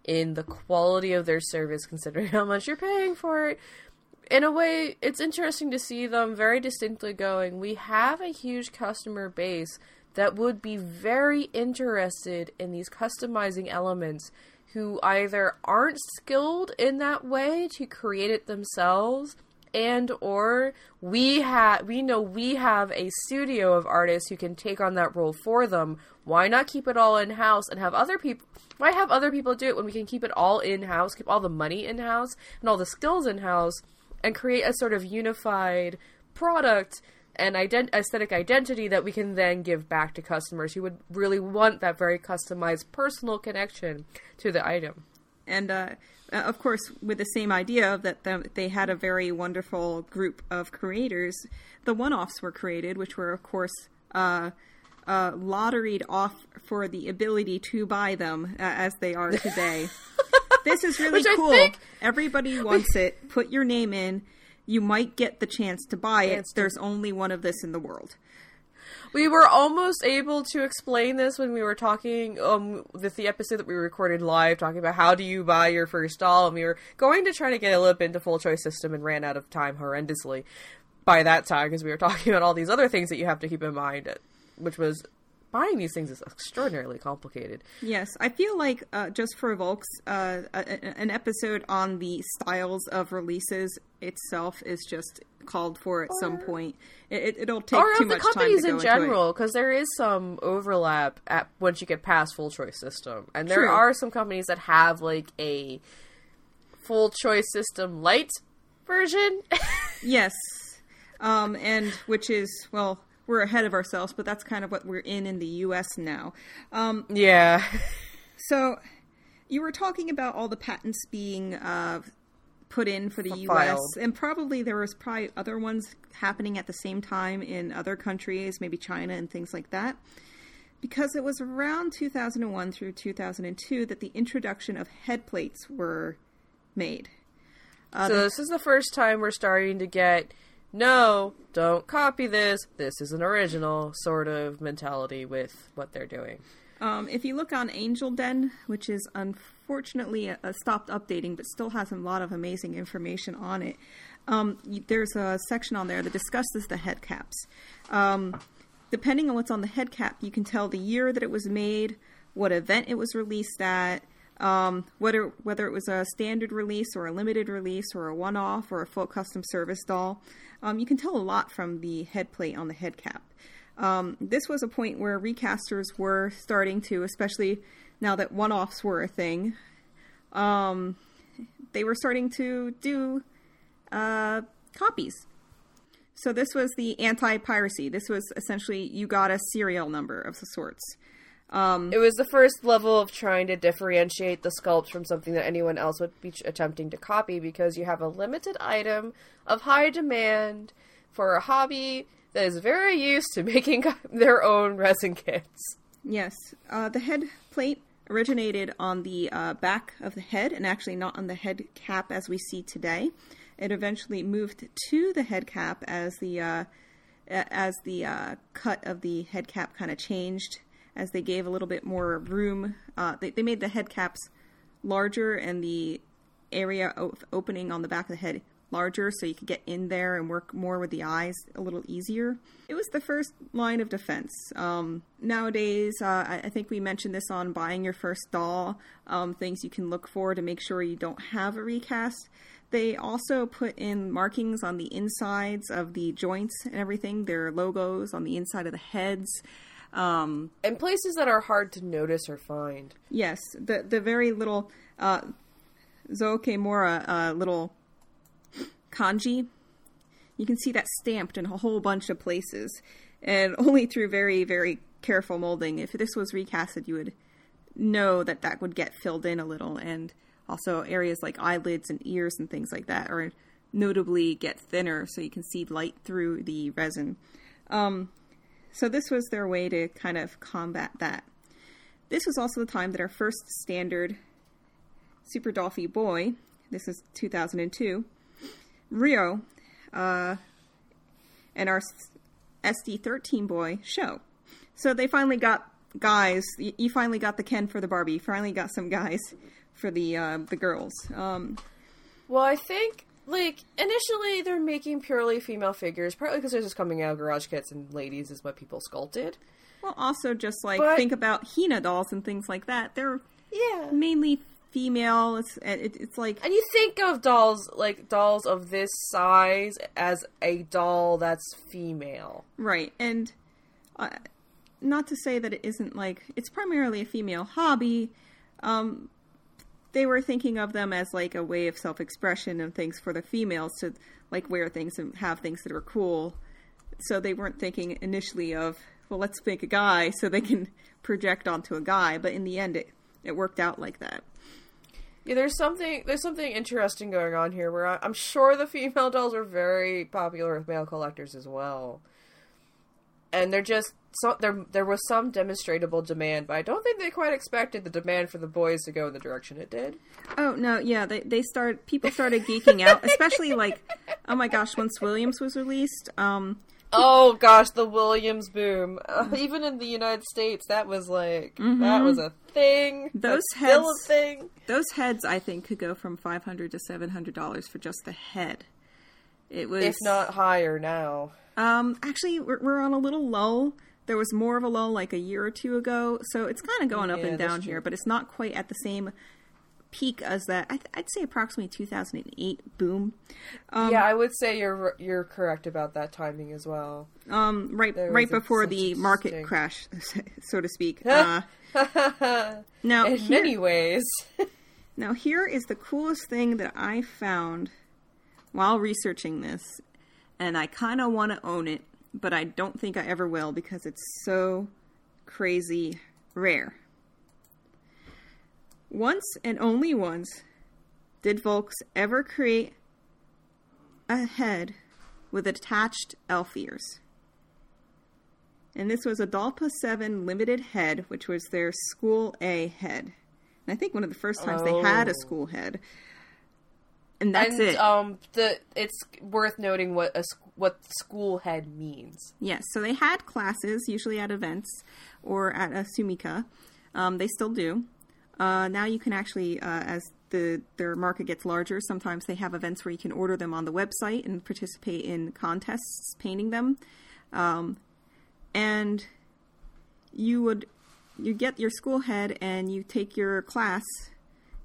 in the quality of their service considering how much you're paying for it. In a way it's interesting to see them very distinctly going we have a huge customer base that would be very interested in these customizing elements who either aren't skilled in that way to create it themselves and or we have we know we have a studio of artists who can take on that role for them. Why not keep it all in house and have other people why have other people do it when we can keep it all in house keep all the money in house and all the skills in house and create a sort of unified product and ident- aesthetic identity that we can then give back to customers who would really want that very customized personal connection to the item? And uh, uh, of course, with the same idea that the, they had a very wonderful group of creators, the one-offs were created, which were, of course, uh, uh, lotteried off for the ability to buy them uh, as they are today. this is really Which cool. think- Everybody wants it. Put your name in. You might get the chance to buy it. There's only one of this in the world. We were almost able to explain this when we were talking um with the episode that we recorded live, talking about how do you buy your first doll, and we were going to try to get a little bit into full choice system and ran out of time horrendously by that time because we were talking about all these other things that you have to keep in mind, which was buying these things is extraordinarily complicated. Yes, I feel like uh, just for Volks, uh, an episode on the styles of releases itself is just called for at some point. It, will take or too of the much time companies in general, because there is some overlap at once you get past full choice system, and there True. are some companies that have like a full choice system light version. Yes, um, and which is well, we're ahead of ourselves, but that's kind of what we're in in the U.S. now. Um, yeah, So, you were talking about all the patents being uh, put in for the U.S., filed. and probably there was probably other ones happening at the same time in other countries, maybe China and things like that. Because it was around 2001 through 2002 that the introduction of head plates were made. so this is the first time we're starting to get no, don't copy this. This is an original sort of mentality with what they're doing. Um, if you look on Angel Den, which is unfortunately uh, stopped updating, but still has a lot of amazing information on it, um, there's a section on there that discusses the head caps. Um, depending on what's on the head cap, you can tell the year that it was made, what event it was released at, um, whether whether it was a standard release or a limited release or a one-off or a full custom service doll. Um, you can tell a lot from the head plate on the head cap. Um, this was a point where recasters were starting to, especially now that one-offs were a thing, um, they were starting to do uh, copies. So this was the anti-piracy. This was essentially you got a serial number of sorts. Um, It was the first level of trying to differentiate the sculpt from something that anyone else would be attempting to copy because you have a limited item of high demand for a hobby that is very used to making their own resin kits. Yes, uh, the head plate originated on the uh, back of the head and actually not on the head cap as we see today. It eventually moved to the head cap as the uh, as the uh, cut of the head cap kind of changed as they gave a little bit more room. Uh, they, they made the head caps larger and the area of opening on the back of the head larger so you could get in there and work more with the eyes a little easier. It was the first line of defense. Um, nowadays, uh, I, I think we mentioned this on buying your first doll, um, things you can look for to make sure you don't have a recast. They also put in markings on the insides of the joints and everything, their logos on the inside of the heads. Um, And places that are hard to notice or find. Yes, the the very little uh, Zokemura uh, little kanji. You can see that stamped in a whole bunch of places, and only through very very careful molding. If this was recasted, you would know that that would get filled in a little, and also areas like eyelids and ears and things like that are notably get thinner, so you can see light through the resin. Um, so this was their way to kind of combat that. This was also the time that our first standard Super Dolphy boy, this is 2002, Rio, uh, and our SD13 boy show. So they finally got guys. You finally got the Ken for the Barbie. You finally got some guys for the uh, the girls. Um, Well, I think like initially they're making purely female figures, partly because they're just coming out of garage kits and ladies is what people sculpted. well, also just like But- think about Hina dolls and things like that. They're Yeah. mainly female. It's it, it's like And you think of dolls like dolls of this size as a doll that's female. Right, and uh, not to say that it isn't like it's primarily a female hobby. Um, they were thinking of them as like a way of self-expression and things for the females to like wear things and have things that are cool. So they weren't thinking initially of well, let's make a guy so they can project onto a guy. But in the end, it it worked out like that. Yeah, there's something there's something interesting going on here where I'm sure the female dolls are very popular with male collectors as well. And they're just so there there was some demonstrable demand, but I don't think they quite expected the demand for the boys to go in the direction it did. Oh no, yeah, they they start people started geeking out, especially like oh my gosh, once Williams was released. Um, Oh gosh, the Williams boom. Uh, even in the United States, that was like that was a thing. Mm-hmm. Those That's heads- a thing. Those heads, I think, could go from five hundred to seven hundred dollars for just the head. It was, If not higher now. um, actually, we're, we're on a little lull. There was more of a lull like a year or two ago, so it's kind of going up Yeah, and down here, but it's not quite at the same peak as that. I th- I'd say approximately two thousand and eight boom. Um, yeah, I would say you're you're correct about that timing as well. um, right, There right before the market stink. crash, so to speak. Uh, now, in here- many ways. Now, here is the coolest thing that I found while researching this, and I kind of want to own it, but I don't think I ever will because it's so crazy rare. Once and only once did Volks ever create a head with attached elf ears. And this was a Dolpa 7 limited head, which was their School A head. And I think one of the first times they had a Oh. school head. And that's and it. um, the it's worth noting what a what school head means. Yes, so they had classes, usually at events or at a Sumika. Um, they still do. Uh, now you can actually, uh, as the their market gets larger, sometimes they have events where you can order them on the website and participate in contests painting them. Um, and you would you get your school head and you take your class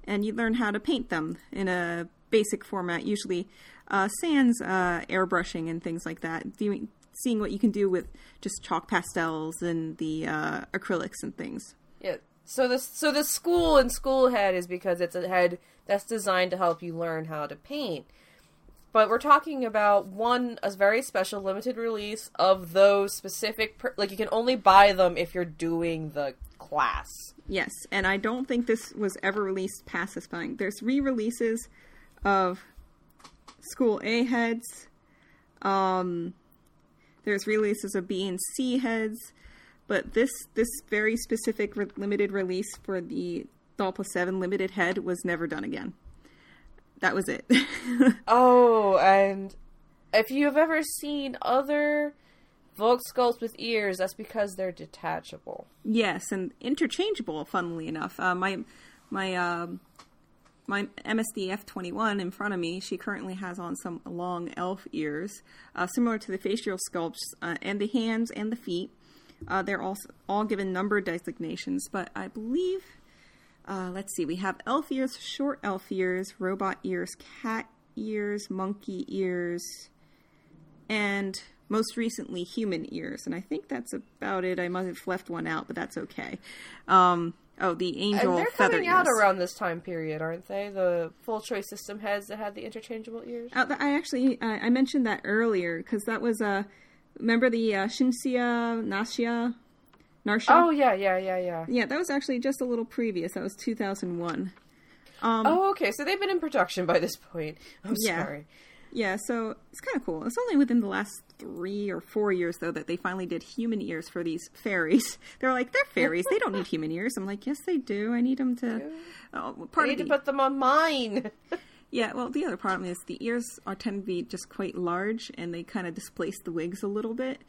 and you learn how to paint them in a basic format, usually uh, sans uh, airbrushing and things like that. Doing, seeing what you can do with just chalk pastels and the uh, acrylics and things. Yeah. So the so the school and school head is because it's a head that's designed to help you learn how to paint. But we're talking about one a very special limited release of those specific per- like you can only buy them if you're doing the class. Yes, and I don't think this was ever released past this point. There's re-releases of School A heads. Um, there's releases of B and C heads, but this this very specific re- limited release for the Dolpa Seven limited head was never done again. That was it. Oh, and if you've ever seen other Volk sculpts with ears, that's because they're detachable. yes, and interchangeable. Funnily enough, uh, my my um, my MSD F21 in front of me, she currently has on some long elf ears, uh, similar to the facial sculpts, uh, and the hands and the feet. Uh, they're all all given number designations, but I believe, uh, let's see, we have elf ears, short elf ears, robot ears, cat ears, monkey ears, and most recently human ears. And I think that's about it. I might have left one out, but that's okay. Um, oh, the angel And they're coming out ears. around this time period, aren't they? The full choice system heads that had the interchangeable ears. Uh, I actually I I mentioned that earlier because that was uh, remember the uh, Shinsia Nasia Narsha. Oh yeah, yeah, yeah, yeah. yeah, that was actually just a little previous. That was 2001. Um, Oh, okay. So they've been in production by this point. I'm Yeah. sorry. Yeah, so it's kind of cool. It's only within the last three or four years, though, that they finally did human ears for these fairies. They're like, they're fairies. they don't need human ears. I'm like, yes, they do. I need them to. Oh, I need to put them on mine. yeah, well, the other problem is the ears are tend to be just quite large, and they kind of displace the wigs a little bit.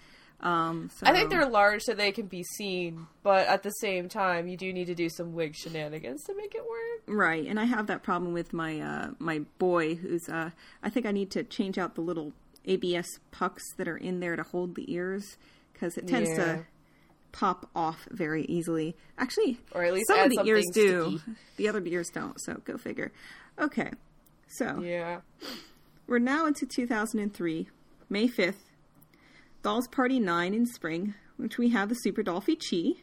Um, so, I think they're large so they can be seen, but at the same time, you do need to do some wig shenanigans to make it work. right, and I have that problem with my uh, my boy, who's. Uh, I think I need to change out the little ABS pucks that are in there to hold the ears because it tends Yeah. to pop off very easily. Actually, Or at least some of the ears do. sticky. The other ears don't. So go figure. Okay, so Yeah. we're now into 2003, May 5th. Dolls Party 9 in spring, which we have the Super Dolphy Chi.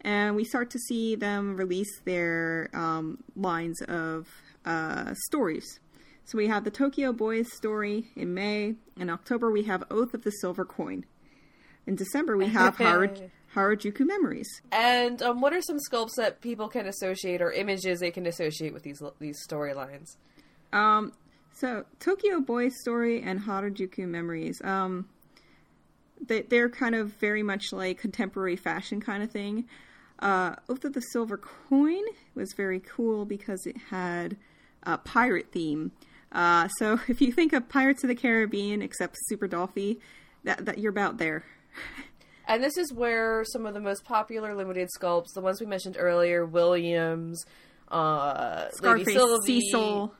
And we start to see them release their um, lines of uh, stories. So we have the Tokyo Boys story in May. In October, we have Oath of the Silver Coin. In December, we have Haraj- Harajuku Memories. And um, what are some sculpts that people can associate or images they can associate with these these storylines? Um, so Tokyo Boys Story and Harajuku Memories. Um, they they're kind of very much like contemporary fashion kind of thing. Uh, Oath of the Silver Coin was very cool because it had a pirate theme. Uh, so if you think of Pirates of the Caribbean except Super Dolphy, that that you're about there. And this is where some of the most popular limited sculpts, the ones we mentioned earlier, Williams, uh, Lady Scarface, Sylvie, Cecil,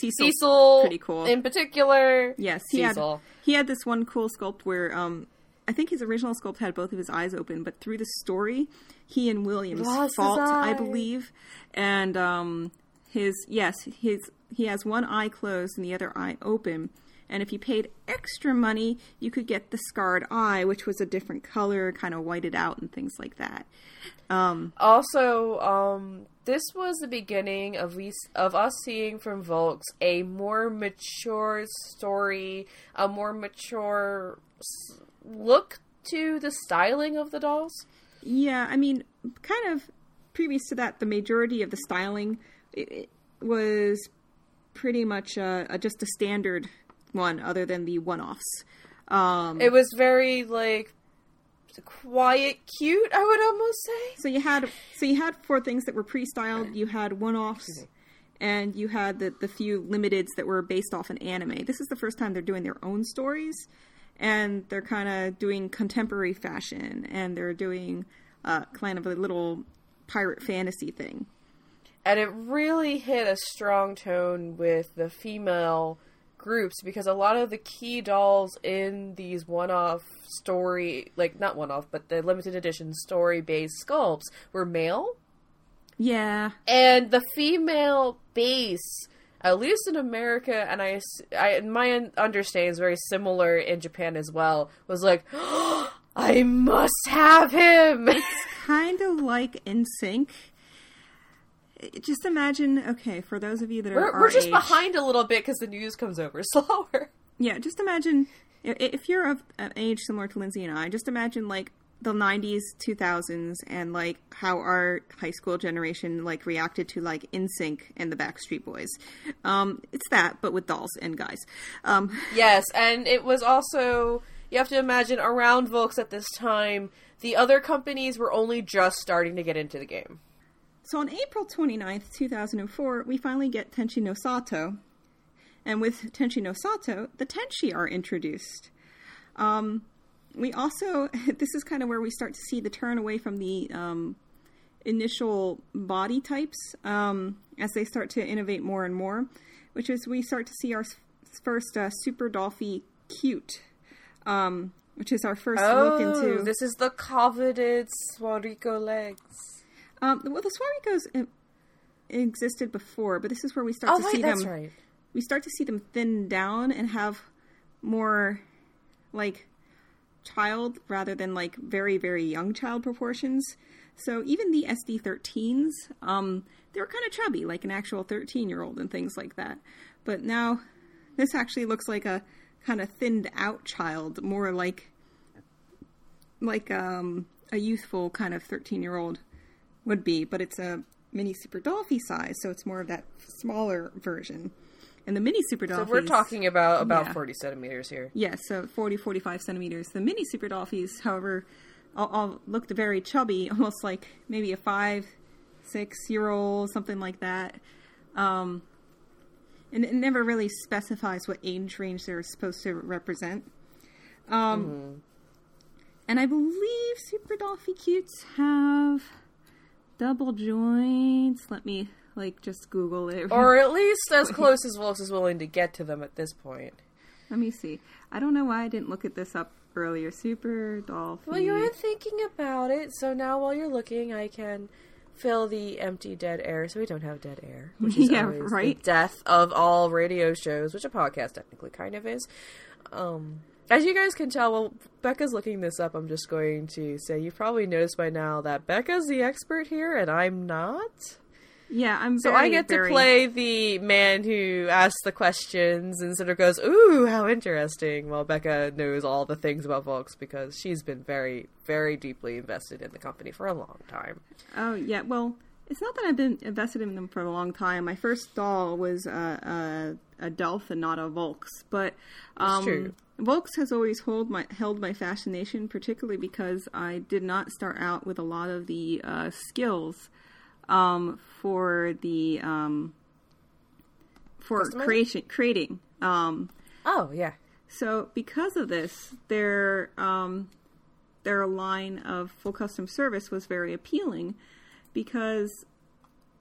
Cecil, Cecil, pretty cool. in particular. Yes, he had he had this one cool sculpt where um I think his original sculpt had both of his eyes open, but through the story, he and Williams Lost fought, I believe, and um his yes his he has one eye closed and the other eye open. And if you paid extra money, you could get the scarred eye, which was a different color, kind of whited out and things like that. Also, um, this was the beginning of we of us seeing from Volks a more mature story, a more mature look to the styling of the dolls. Yeah, I mean, kind of previous to that, the majority of the styling was pretty much uh, just a standard one, other than the one-offs. Um, It was very like quiet, cute. I would almost say. so you had so you had four things that were pre-styled. You had one-offs, and you had the the few limiteds that were based off an anime. This is the first time they're doing their own stories, and they're kind of doing contemporary fashion, and they're doing uh, kind of a little pirate fantasy thing. and it really hit a strong tone with the female groups because a lot of the key dolls in these one-off story like not one-off but the limited edition story-based sculpts were male. Yeah, and the female base at least in America and I, I my understanding is very similar in Japan as well was like I must have him! It's kind of like NSYNC. Just imagine, okay, for those of you that are We're, we're just age- behind a little bit because the news comes over slower. Yeah, just imagine if you're of an age similar to Lindsay and I. Just imagine like the '90s, 2000s, and like how our high school generation like reacted to like NSYNC and the Backstreet Boys. Um, it's that, but with dolls and guys. Um, Yes, and it was also you have to imagine around Volks at this time, the other companies were only just starting to get into the game. So on April 29th, 2004, we finally get Tenshi no Sato. And with Tenshi no Sato, the Tenchi are introduced. Um, we also, this is kind of where we start to see the turn away from the um, initial body types um, as they start to innovate more and more, which is we start to see our first uh, Super Dolphy Cute, um, which is our first look into. Oh, this is the coveted Suwariko legs. Um, well, the Suwarikos uh, existed before, but this is where we start Oh, to right, see them. right. We start to see them thin down and have more like child rather than like very very young child proportions. So even the SD13s, um, they were kind of chubby, like an actual 13 year old and things like that. But now this actually looks like a kind of thinned out child, more like like um, a youthful kind of 13 year old would be, but it's a mini Super Dolphy size, so it's more of that smaller version. And the mini Super Dolphy. So we're talking about about Yeah. 40 centimeters here. Yes, so 40, 45 centimeters. The mini Super Dolphies, however, all, all looked very chubby, almost like maybe a five, six year old, something like that. Um, and it never really specifies what age range they're supposed to represent. Um, And I believe Super Dolphy Cutes have double joints. Let me, like, just Google it. Or at least as close as Volks is willing to get to them at this point. Let me see. I don't know why I didn't look at this up earlier. Super Dolphy. Well, you weren't thinking about it, so now while you're looking, I can fill the empty dead air so we don't have dead air. Which is Yeah, right? the death of all radio shows, which a podcast technically kind of is. Um, as you guys can tell, while Becca's looking this up, I'm just going to say you've probably noticed by now that Becca's the expert here and I'm not. Yeah, I'm So very, I get to play the man who asks the questions and sort of goes, "Ooh, how interesting." While Becca knows all the things about Volks because she's been very, very deeply invested in the company for a long time. Oh yeah, well, it's not that I've been invested in them for a long time. My first doll was uh, a, a Delf and not a Volks, but um, true. Volks has always hold my held my fascination, particularly because I did not start out with a lot of the uh, skills um, for the um, for creation creating. Um, Oh yeah, so because of this, their um, their line of full custom service was very appealing because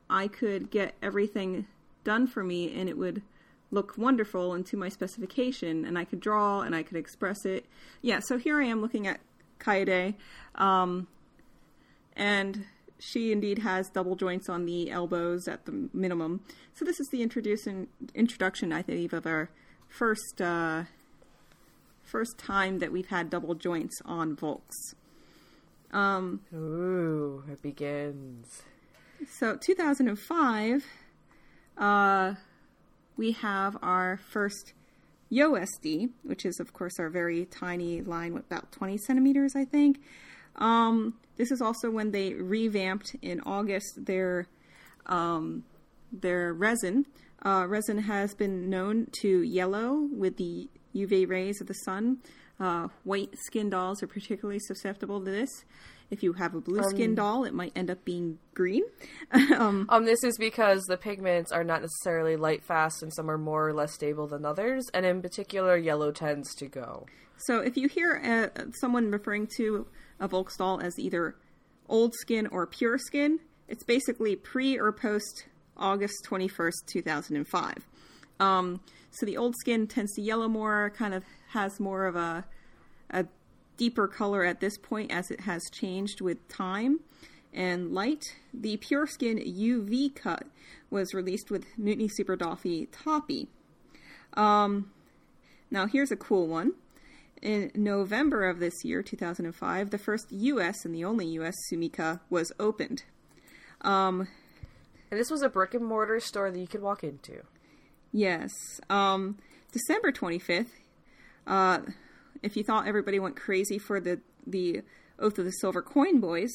I could get everything done for me and it would look wonderful and to my specification and I could draw and I could express it. Yeah, so here I am looking at Kaede um, and she indeed has double joints on the elbows at the minimum. So this is the introducing introduction I believe of our first uh, first time that we've had double joints on Volks. Um, ooh, it begins. so 2005, uh, we have our first YoSD, which is of course our very tiny line with about 20 centimeters, I think. Um, this is also when they revamped in August their um, their resin. Uh, resin has been known to yellow with the UV rays of the sun. Uh, white skin dolls are particularly susceptible to this. If you have a blue skin doll, it might end up being green. um, Um, this is because the pigments are not necessarily light fast, and some are more or less stable than others, and in particular, yellow tends to go. So if you hear uh, someone referring to a Volksdoll as either old skin or pure skin, it's basically pre or post August 21st, 2005. Um, so the old skin tends to yellow more, kind of has more of a, a deeper color at this point as it has changed with time and light. The pure skin UV cut was released with Mutiny Super Dolphy Toppy. Um, now here's a cool one. In November of this year, 2005, the first U.S. and the only U.S. Sumika was opened. Um, And this was a brick and mortar store that you could walk into. Yes. Um, December 25th, uh, if you thought everybody went crazy for the, the Oath of the Silver Coin Boys,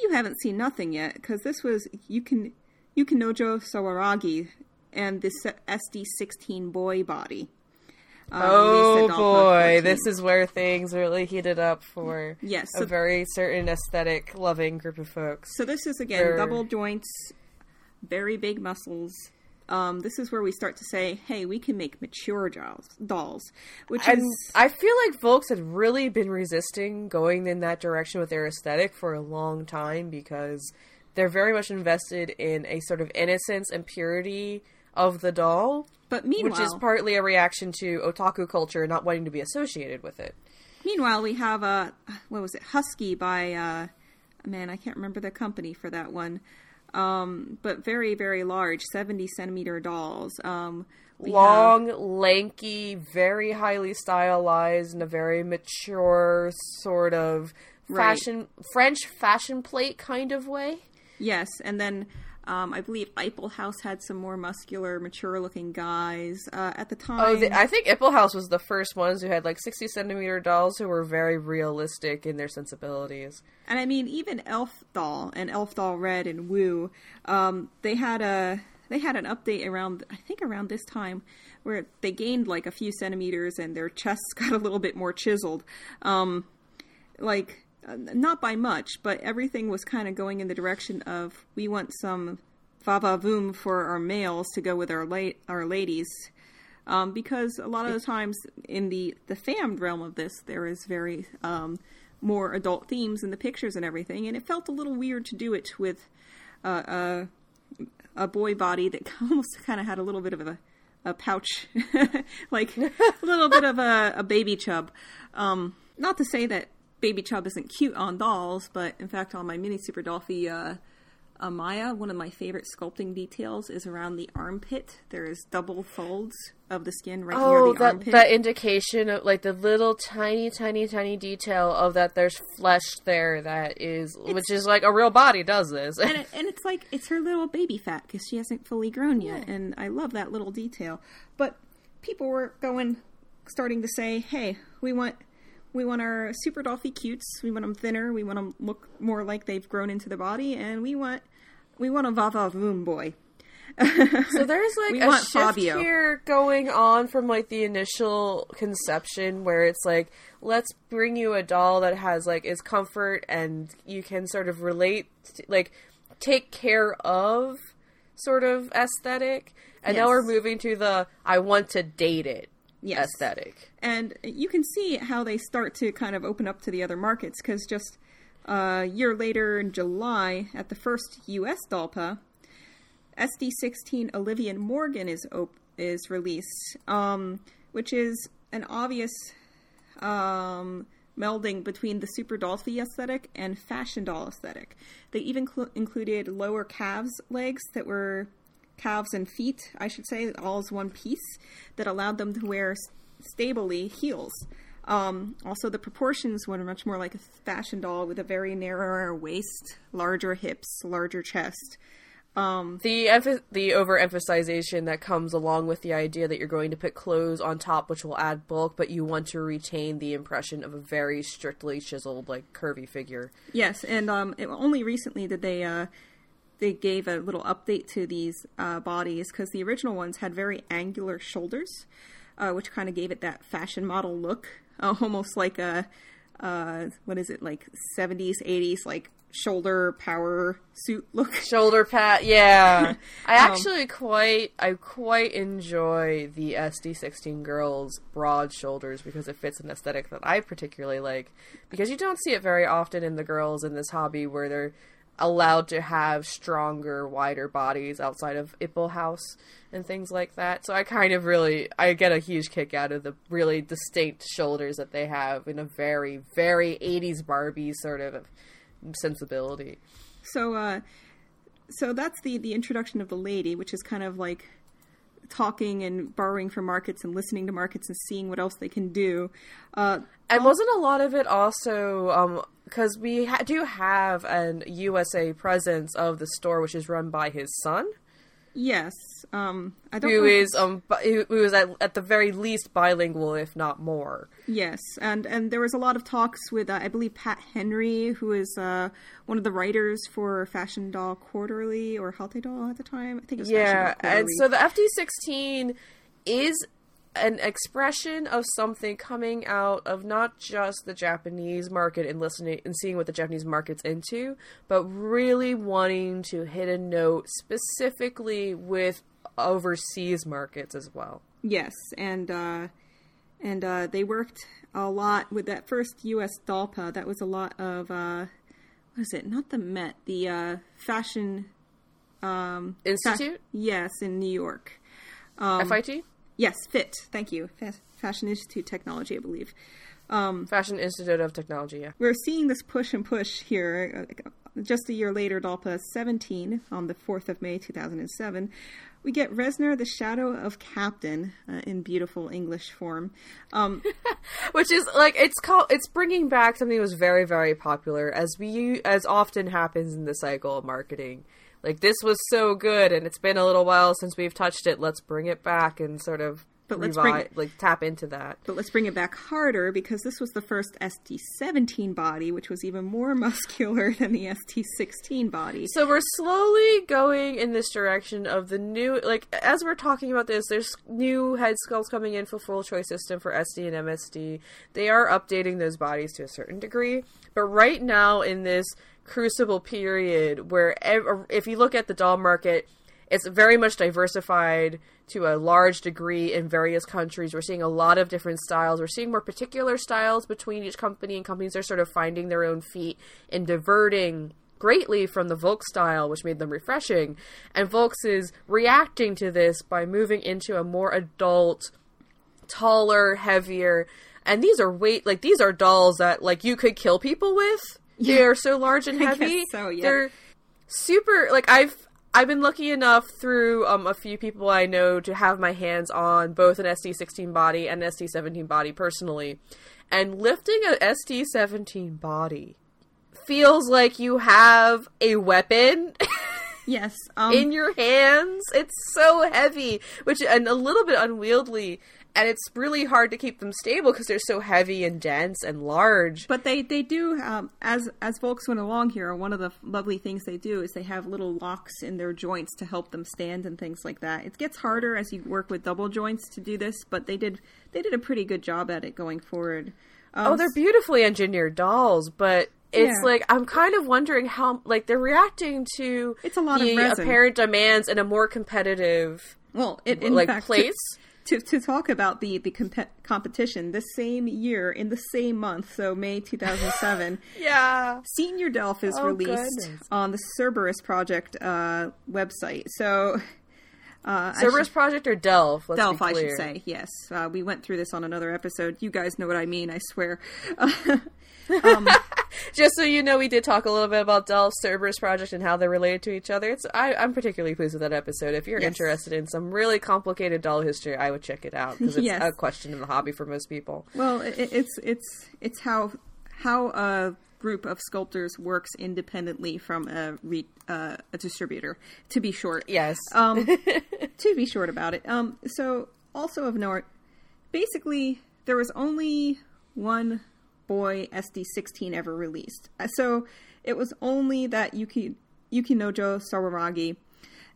you haven't seen nothing yet, because this was Yukin, Yukinojo Sawaragi and this SD16 boy body. Um, oh released at Doll Pop boy, this is where things really heated up for Yes, a very certain aesthetic loving group of folks. So this is again double joints, very big muscles. Um, this is where we start to say, "Hey, we can make mature dolls." Dolls, which And is I feel like folks had really been resisting going in that direction with their aesthetic for a long time because they're very much invested in a sort of innocence and purity of the doll, but meanwhile, which is partly a reaction to otaku culture not wanting to be associated with it. Meanwhile, we have a what was it, Husky by uh, man, I can't remember the company for that one, um, but very very large, seventy centimeter dolls. Um, we have- Long, lanky, very highly stylized, in a very mature sort of Right. fashion French fashion plate kind of way. yes, and then. Um, I believe Iplehouse had some more muscular, mature-looking guys uh, at the time. Oh, the, I think Iplehouse was the first ones who had like 60 centimeter dolls who were very realistic in their sensibilities. And I mean, even Elf Doll and Elf Doll Red and Woo, um, they had a they had an update around I think around this time where they gained like a few centimeters and their chests got a little bit more chiseled. Um, like uh, not by much, but everything was kind of going in the direction of we want some vava voom for our males to go with our la- our ladies. Um, because a lot of the times in the the fammed realm of this, there is very um, more adult themes in the pictures and everything, and it felt a little weird to do it with uh, a a boy body that almost kind of had a little bit of a a pouch, like a little bit of a, a baby chub. Um, not to say that baby chub isn't cute on dolls, but in fact, on my mini super dolphy uh, Amaya, one of my favorite sculpting details is around the armpit. There is double folds of the skin right near Oh, the that armpit. that indication of like the little tiny, tiny, tiny detail of that there's flesh there that is, which is like a real body does this. and, it, and it's like it's her little baby fat because she hasn't fully grown yet, and I love that little detail. But people were going, starting to say, "Hey, we want, we want our super dolphy cutes. We want them thinner. We want them look more like they've grown into the body, and we want, we want a Vava Voom boy." So there's like We a shift Fabio. here going on from like the initial conception where it's like let's bring you a doll that has like is comfort and you can sort of relate to, like take care of sort of aesthetic and now we're moving to the I want to date it Yes. aesthetic. And you can see how they start to kind of open up to the other markets because just a year later in July, at the first U.S. Dolpa, SD16 Olivia Morgan is op- is released, um, which is an obvious um, melding between the super dolphy aesthetic and fashion doll aesthetic. They even cl- included lower calves legs that were calves and feet, I should say, all as one piece that allowed them to wear stably heels. Um, also, the proportions were much more like a fashion doll with a very narrower waist, larger hips, larger chest. The emph- the overemphasization that comes along with the idea that you're going to put clothes on top, which will add bulk, but you want to retain the impression of a very strictly chiseled, like curvy figure. Yes, and um, it, only recently did they uh, they gave a little update to these uh, bodies because the original ones had very angular shoulders, uh, which kind of gave it that fashion model look, uh, almost like a uh, what is it like seventies, eighties like shoulder power suit look. Shoulder pad, yeah. I actually quite, I quite enjoy the SD16 girls' broad shoulders because it fits an aesthetic that I particularly like. Because you don't see it very often in the girls in this hobby where they're allowed to have stronger, wider bodies outside of Iplehouse and things like that. So I kind of really, I get a huge kick out of the really distinct shoulders that they have in a very, very 80s Barbie sort of sensibility. So, uh, so that's the the introduction of the lady, which is kind of like talking and borrowing from markets and listening to markets and seeing what else they can do. Uh, And wasn't a lot of it also because we ha- do have an USA presence of the store, which is run by his son, yes, um, I don't who know- is um who is at, at the very least bilingual, if not more. Yes, and and there was a lot of talks with uh, I believe Pat Henry, who is uh, one of the writers for Fashion Doll Quarterly or Haute Doll at the time. I think it was Fashion Yeah, and so the FD sixteen is an expression of something coming out of not just the Japanese market and listening and seeing what the Japanese market's into, but really wanting to hit a note specifically with overseas markets as well. Yes, and uh, and uh, they worked a lot with that first U.S. Dolpa. That was a lot of uh, what is it? Not the Met, the uh, fashion fa- Institute, yes, in New York. FIT, Yes, FIT. Thank you, Fa- Fashion Institute Technology, I believe. Fashion Institute of Technology. Yeah. We're seeing this push and push here. Uh, Just a year later, Dolpa 17, on the 4th of May 2007, we get Resner, the Shadow of Captain, uh, in beautiful English form. Um, which is like it's called it's bringing back something that was very very popular as we as often happens in the cycle of marketing like this was so good and it's been a little while since we've touched it. Let's bring it back and sort of But let's revi- bring it- like tap into that. But let's bring it back harder because this was the first SD17 body, which was even more muscular than the SD16 body. so we're slowly going in this direction of the new like as we're talking about this there's new head sculpts coming in for full choice system for sd and msd they are updating those bodies to a certain degree. But right now in this crucible period where ev- if you look at the doll market it's very much diversified to a large degree in various countries. We're seeing a lot of different styles. We're seeing more particular styles between each company, and companies are sort of finding their own feet and diverting greatly from the Volks style, which made them refreshing. And Volks is reacting to this by moving into a more adult, taller, heavier. And these are weight like these are dolls that like you could kill people with. They are so large and heavy. so, yeah. They're super like I've I've been lucky enough through um, a few people I know to have my hands on both an SD16 body and an SD17 body personally. And lifting an SD17 body feels like you have a weapon Yes. Um, in your hands. It's so heavy, which and a little bit unwieldy, and it's really hard to keep them stable because they're so heavy and dense and large. But they they do um, as as Volks went along here. One of the lovely things they do is they have little locks in their joints to help them stand and things like that. It gets harder as you work with double joints to do this, but they did they did a pretty good job at it going forward. Um, Oh, they're beautifully engineered dolls, but it's Yeah. like I'm kind of wondering how like they're reacting to It's a lot of the resin. apparent demands in a more competitive well, it, in like fact, place. To, to talk about the the compe- competition, the same year in the same month, so May 2007, Yeah. Senior Delf is Oh, released goodness. on the Cerberus Project uh, website. So, uh, Cerberus Project or Delf? Let's Delf, be I should say. Yes, uh, we went through this on another episode. You guys know what I mean. I swear. Just so you know, we did talk a little bit about Delf, Cerberus Project, and how they're related to each other. It's I, I'm particularly pleased with that episode. If you're Yes. interested in some really complicated doll history, I would check it out because it's Yes. a question in the hobby for most people. well, it, it's it's it's how how a group of sculptors works independently from a re, uh, a distributor. To be short, Yes. Um, to be short about it. Um, so, also of note, basically, there was only one boy SD16 ever released. So, it was only that Yuki, Yukinojo Sawaragi.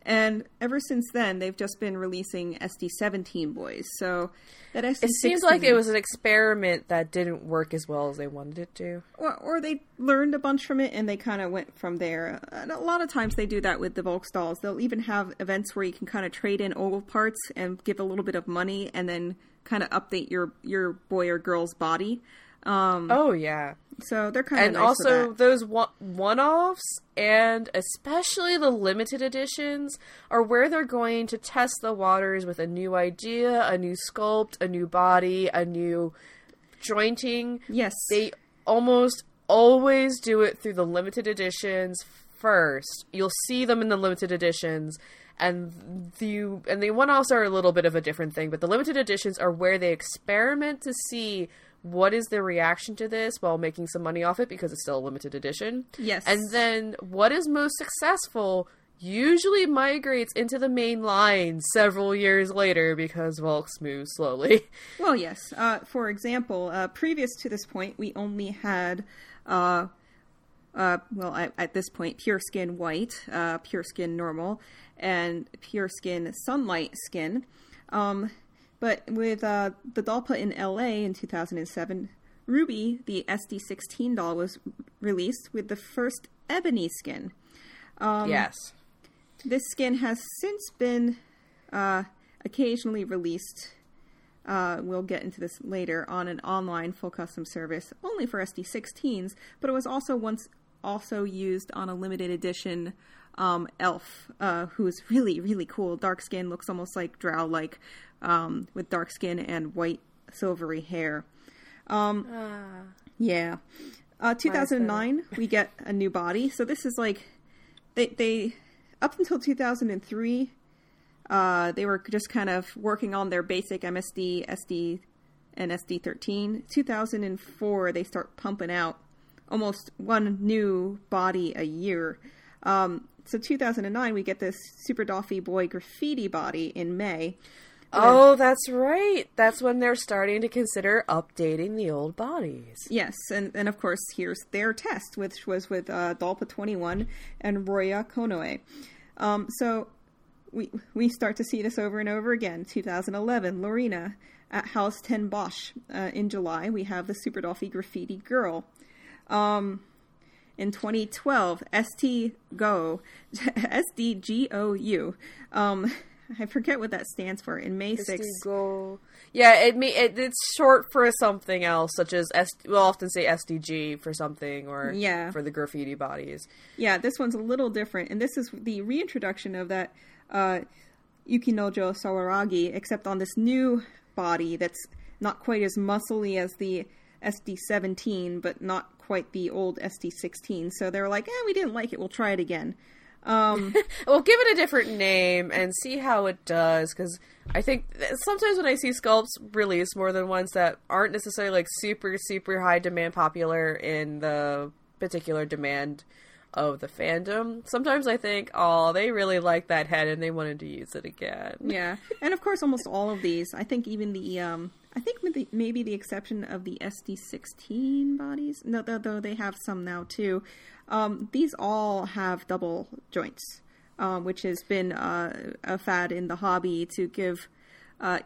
And ever since then, they've just been releasing SD17 boys. So, that SD16. it seems like it was an experiment that didn't work as well as they wanted it to. or, or they learned a bunch from it and they kind of went from there. And a lot of times they do that with the Volks dolls. They'll even have events where you can kind of trade in old parts and give a little bit of money and then kind of update your your boy or girl's body. Um, Oh yeah. so they're kind of and nice also those one- one-offs and especially the limited editions are where they're going to test the waters with a new idea a new sculpt a new body a new jointing. Yes, they almost always do it through the limited editions first. You'll see them in the limited editions and the and the one-offs are a little bit of a different thing, but the limited editions are where they experiment to see what is the reaction to this while making some money off it because it's still a limited edition. Yes. And then what is most successful usually migrates into the main line several years later because Volks moves slowly. Well, yes. Uh, for example, uh, previous to this point, we only had, uh, uh, well, at, at this point, pure skin white, uh, pure skin normal, and pure skin sunlight skin. Um, but with uh, the Dolpa in LA in 2007, Ruby, the SD16 doll, was released with the first ebony skin. Um, yes. This skin has since been uh, occasionally released. Uh, we'll get into this later on an online full custom service only for SD16s, but it was also once also used on a limited edition um, elf uh, who's really really cool. Dark skin looks almost like Drow like um, with dark skin and white silvery hair. Um, Yeah. Uh, 2009, we get a new body. So this is like they they up until 2003, uh, they were just kind of working on their basic MSD, SD, and SD13. 2004, they start pumping out almost one new body a year. Um, so 2009, we get this Super Dolphy Boy graffiti body in May. Oh, that's right. That's when they're starting to consider updating the old bodies. Yes, and, and of course, here's their test, which was with uh, Dolpa 21 and Roya Konoe. Um, so we we start to see this over and over again. 2011, Lorena at Huis Ten Bosch. Uh, in July, we have the Super Dolphy Graffiti Girl. Um, in 2012, SD Go, SDGOU. Um, I forget what that stands for. In May 6th. Go. Yeah, it, me, it it's short for something else, such as S. We'll often say SDG for something, or Yeah. for the graffiti bodies. Yeah, this one's a little different, and this is the reintroduction of that uh, Yukinojo Sawaragi, except on this new body that's not quite as muscly as the SD17, but not quite the old SD16. So they're like, eh, we didn't like it, we'll try it again. Um, Well, give it a different name and see how it does. Because I think sometimes when I see sculpts released more than once that aren't necessarily like super super high demand popular in the particular demand of the fandom, sometimes I think, oh, they really like that head and they wanted to use it again. yeah, and of course, almost all of these. I think even the, um, I think the, maybe the exception of the SD16 bodies. No, though, they have some now too. Um, these all have double joints, um, which has been uh, a fad in the hobby to give uh,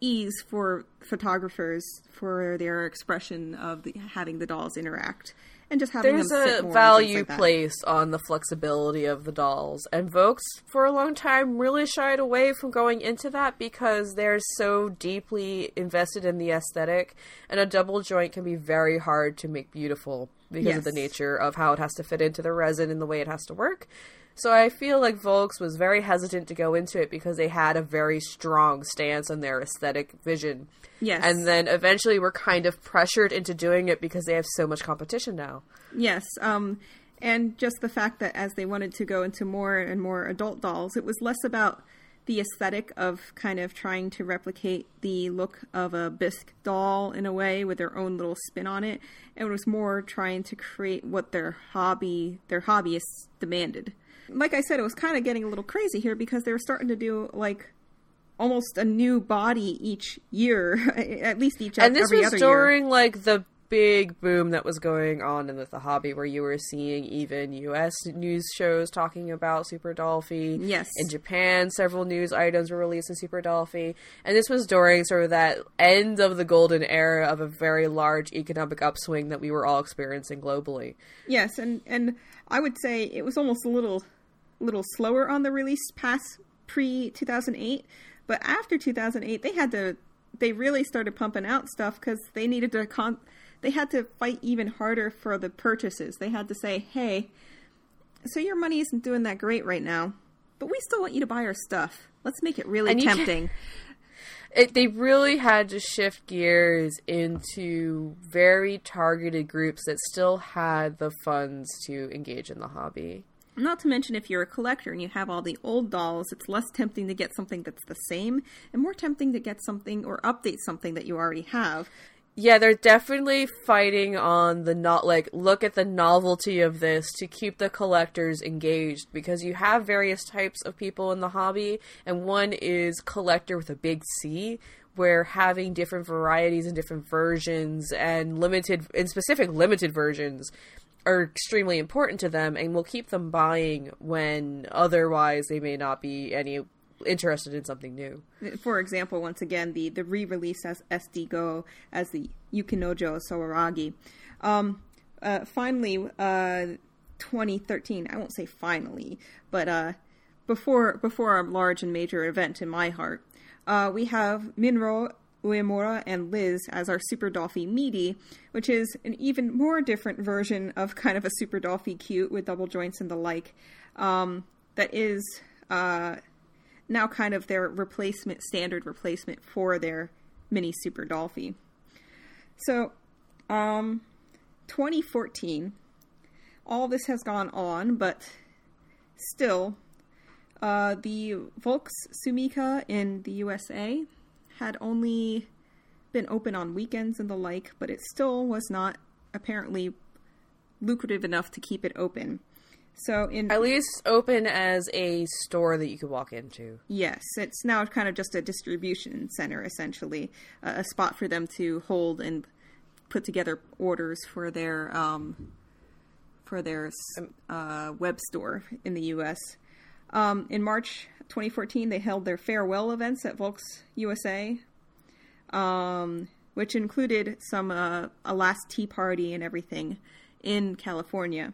ease for photographers for their expression of the, having the dolls interact and just having There's a more value like placed on the flexibility of the dolls, and Volks for a long time really shied away from going into that because they're so deeply invested in the aesthetic, and a double joint can be very hard to make beautiful because of the nature of how it has to fit into the resin and the way it has to work. So I feel like Volks was very hesitant to go into it because they had a very strong stance on their aesthetic vision. Yes. And then eventually were kind of pressured into doing it because they have so much competition now. Yes, um, and just the fact that as they wanted to go into more and more adult dolls, it was less about the aesthetic of kind of trying to replicate the look of a bisque doll in a way with their own little spin on it. And it was more trying to create what their hobby, their hobbyists demanded. Like I said, it was kind of getting a little crazy here because they were starting to do like almost a new body each year, at least each episode. and this was other year. during like the big boom that was going on in the, the hobby where you were seeing even US news shows talking about Super Dolphy. Yes. In Japan, several news items were released in Super Dolphy. And this was during sort of that end of the golden era of a very large economic upswing that we were all experiencing globally. Yes, and and I would say it was almost a little little slower on the release past pre 2008, but after 2008 they had to they really started pumping out stuff cuz they needed to con they had to fight even harder for the purchases. They had to say, "Hey, so your money isn't doing that great right now, but we still want you to buy our stuff. Let's make it really tempting." it, they really had to shift gears into very targeted groups that still had the funds to engage in the hobby. Not to mention, if you're a collector and you have all the old dolls, it's less tempting to get something that's the same and more tempting to get something or update something that you already have. Yeah, they're definitely fighting on the not like look at the novelty of this to keep the collectors engaged because you have various types of people in the hobby and one is collector with a big C where having different varieties and different versions and limited and specific limited versions are extremely important to them and will keep them buying when otherwise they may not be any interested in something new. For example, once again, the, the re release as SD Go as the Yukinojo Sawaragi. Um, uh, finally, uh, 2013, I won't say finally, but uh, before before a large and major event in my heart, uh, we have Minro Uemura and Liz as our Super Dollfie Meaty, which is an even more different version of kind of a Super Dollfie cute with double joints and the like. Um, that is uh, now kind of their replacement, standard replacement for their mini Super Dollfie. So, um, 2014, all this has gone on, but still, uh, the Volks Sumika in the USA had only been open on weekends and the like, but it still was not apparently lucrative enough to keep it open. So in At least open as a store that you could walk into. yes, it's now kind of just a distribution center essentially, a, a spot for them to hold and put together orders for their um, for their uh, web store in the U.S. Um, in March 2014, they held their farewell events at Volks USA, um, which included some uh, a last tea party and everything in California.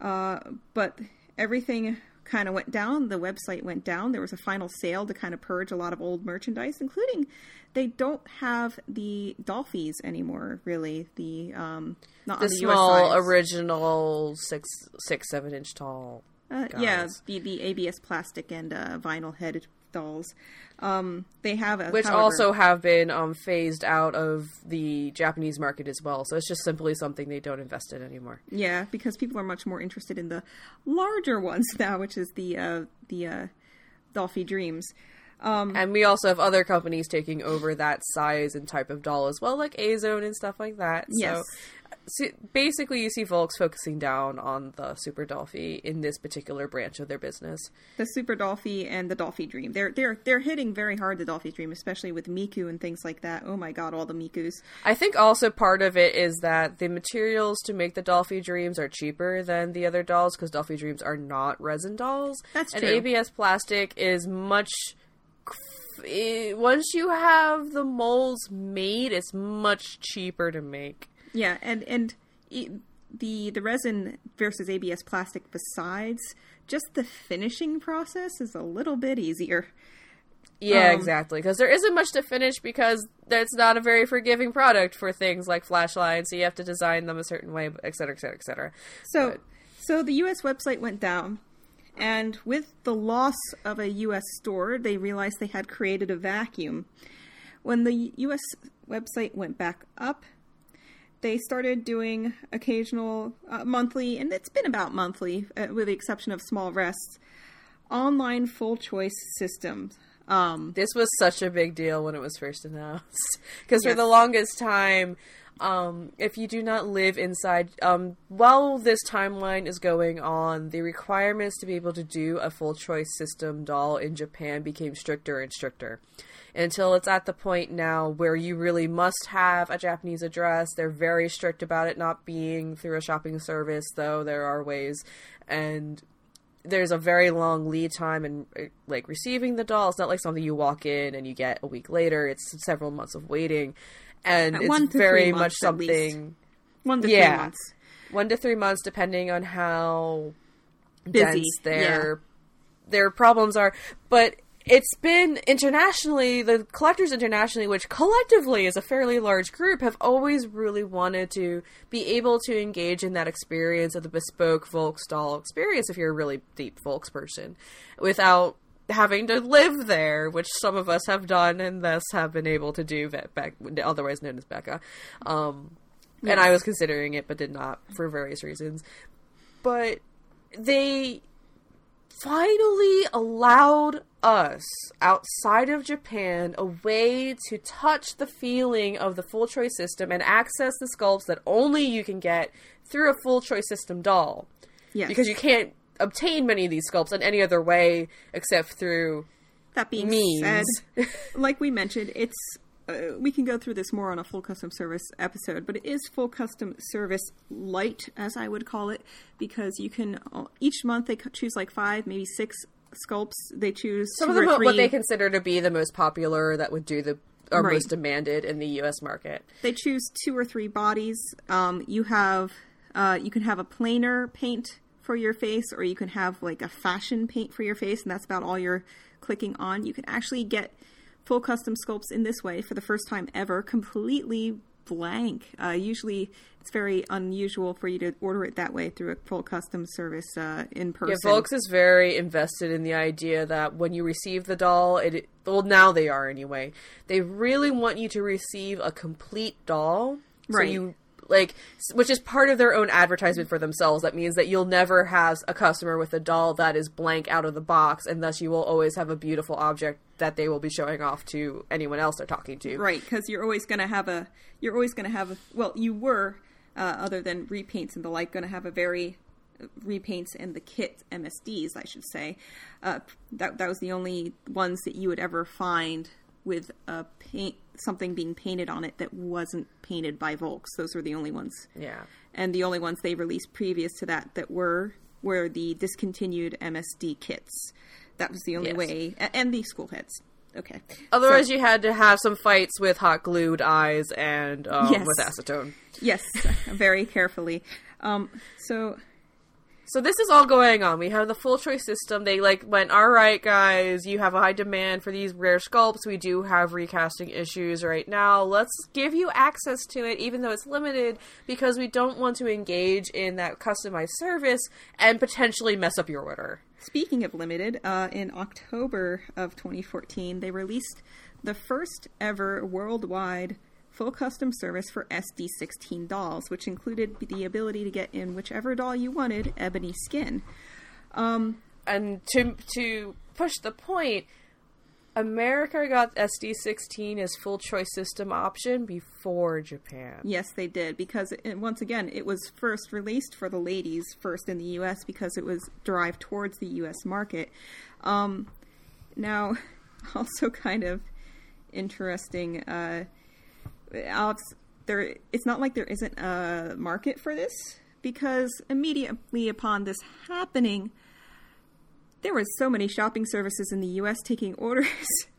Uh, but everything kind of went down. The website went down. There was a final sale to kind of purge a lot of old merchandise, including they don't have the Dolphies anymore. Really, the um, not The the small original six six seven inch tall. Uh, yeah, the the ABS plastic and uh, vinyl headed dolls. Um, they have a, which however- also have been um, phased out of the Japanese market as well. So it's just simply something they don't invest in anymore. yeah because people are much more interested in the larger ones now, which is the uh, the uh, Dolphy Dreams. And we also have other companies taking over that size and type of doll as well, like Azone and stuff like that. Yes. So, so basically, you see Volks focusing down on the Super Dolphy in this particular branch of their business. the Super Dolphy and the Dolphy Dream. They're they're they're hitting very hard the Dolphy Dream, especially with Miku and things like that. Oh my god, all the Mikus. I think also part of it is that the materials to make the Dolphy Dreams are cheaper than the other dolls because Dolphy Dreams are not resin dolls. That's true. and. ABS plastic is much. eh, Once you have the molds made, it's much cheaper to make. Yeah, and and e- the the resin versus ABS plastic besides just the finishing process is a little bit easier. Yeah, Um, exactly. Because there isn't much to finish because it's not a very forgiving product for things like flashlights. So you have to design them a certain way, et cetera, et cetera, et cetera. So But- so the US website went down and with the loss of a US store, they realized they had created a vacuum. When the US website went back up, they started doing occasional uh, monthly, and it's been about monthly, uh, with the exception of small rests, online full choice systems. Um, This was such a big deal when it was first announced. Because for the longest time, um, if you do not live inside, um, while this timeline is going on, the requirements to be able to do a full choice system doll in Japan became stricter and stricter. Until it's at the point now where you really must have a Japanese address. They're very strict about it not being through a shopping service, though there are ways. And there's a very long lead time in uh, like receiving the doll. It's not like something you walk in and you get a week later. It's several months of waiting, and Uh, it's one to very much at something one to Yeah. three months. one to three months, depending on how Busy, dense their their problems are. But it's been internationally, the collectors internationally, which collectively is a fairly large group, have always really wanted to be able to engage in that experience of the bespoke Volks doll experience if you're a really deep Volks person, without having to live there, which some of us have done and thus have been able to do, Beck, otherwise known as Becca. Um, And I was considering it, but did not for various reasons. But they finally allowed us outside of Japan a way to touch the feeling of the full choice system and access the sculpts that only you can get through a full choice system doll. Yes. Because you can't obtain many of these sculpts in any other way except through that being means. said, like we mentioned, it's uh, we can go through this more on a full custom service episode, but it is full custom service light, as I would call it, because you can uh, each month they choose like five, maybe six sculpts. They choose some of them what they consider to be the most popular that would do the or Right. most demanded in the US market. they choose two or three bodies. Um, you have uh, you can have a planar paint for your face, or you can have like a fashion paint for your face, and that's about all you're clicking on. You can actually get full custom sculpts in this way for the first time ever, completely blank. Uh, usually, it's very unusual for you to order it that way through a full custom service uh, in person. Yeah, Volks is very invested in the idea that when you receive the doll, it well now they are anyway. They really want you to receive a complete doll. So Right. you like which is part of their own advertisement for themselves. That means that you'll never have a customer with a doll that is blank out of the box and thus you will always have a beautiful object that they will be showing off to anyone else they're talking to. Right, because you're always going to have a. You're always going to have a. Well, you were, uh, other than repaints and the like, going to have a very repaints and the kit MSDs, I should say. Uh, that that was the only ones that you would ever find with a paint something being painted on it that wasn't painted by Volks. Those were the only ones, Yeah. and the only ones they released previous to that that were were the discontinued MSD kits. That was the only Yes. way, and the school heads. Okay. Otherwise, So- you had to have some fights with hot glued eyes and um, Yes. with acetone. Yes, very carefully. Um, so So this is all going on. We have the full choice system. They like went, all right, guys, you have a high demand for these rare sculpts. We do have recasting issues right now. Let's give you access to it, even though it's limited, because we don't want to engage in that customized service and potentially mess up your order. speaking of limited, uh, in October of 2014, they released the first ever worldwide full custom service for SD16 dolls, which included the ability to get in whichever doll you wanted ebony skin. And to to push the point, America got SD16 as full choice system option before Japan. Yes, they did because it, once again, it was first released for the ladies first in the U.S. because it was derived towards the U.S. market. Um, now, also kind of interesting. Uh, There it's not like there isn't a market for this because immediately upon this happening, there was so many shopping services in the U.S. taking orders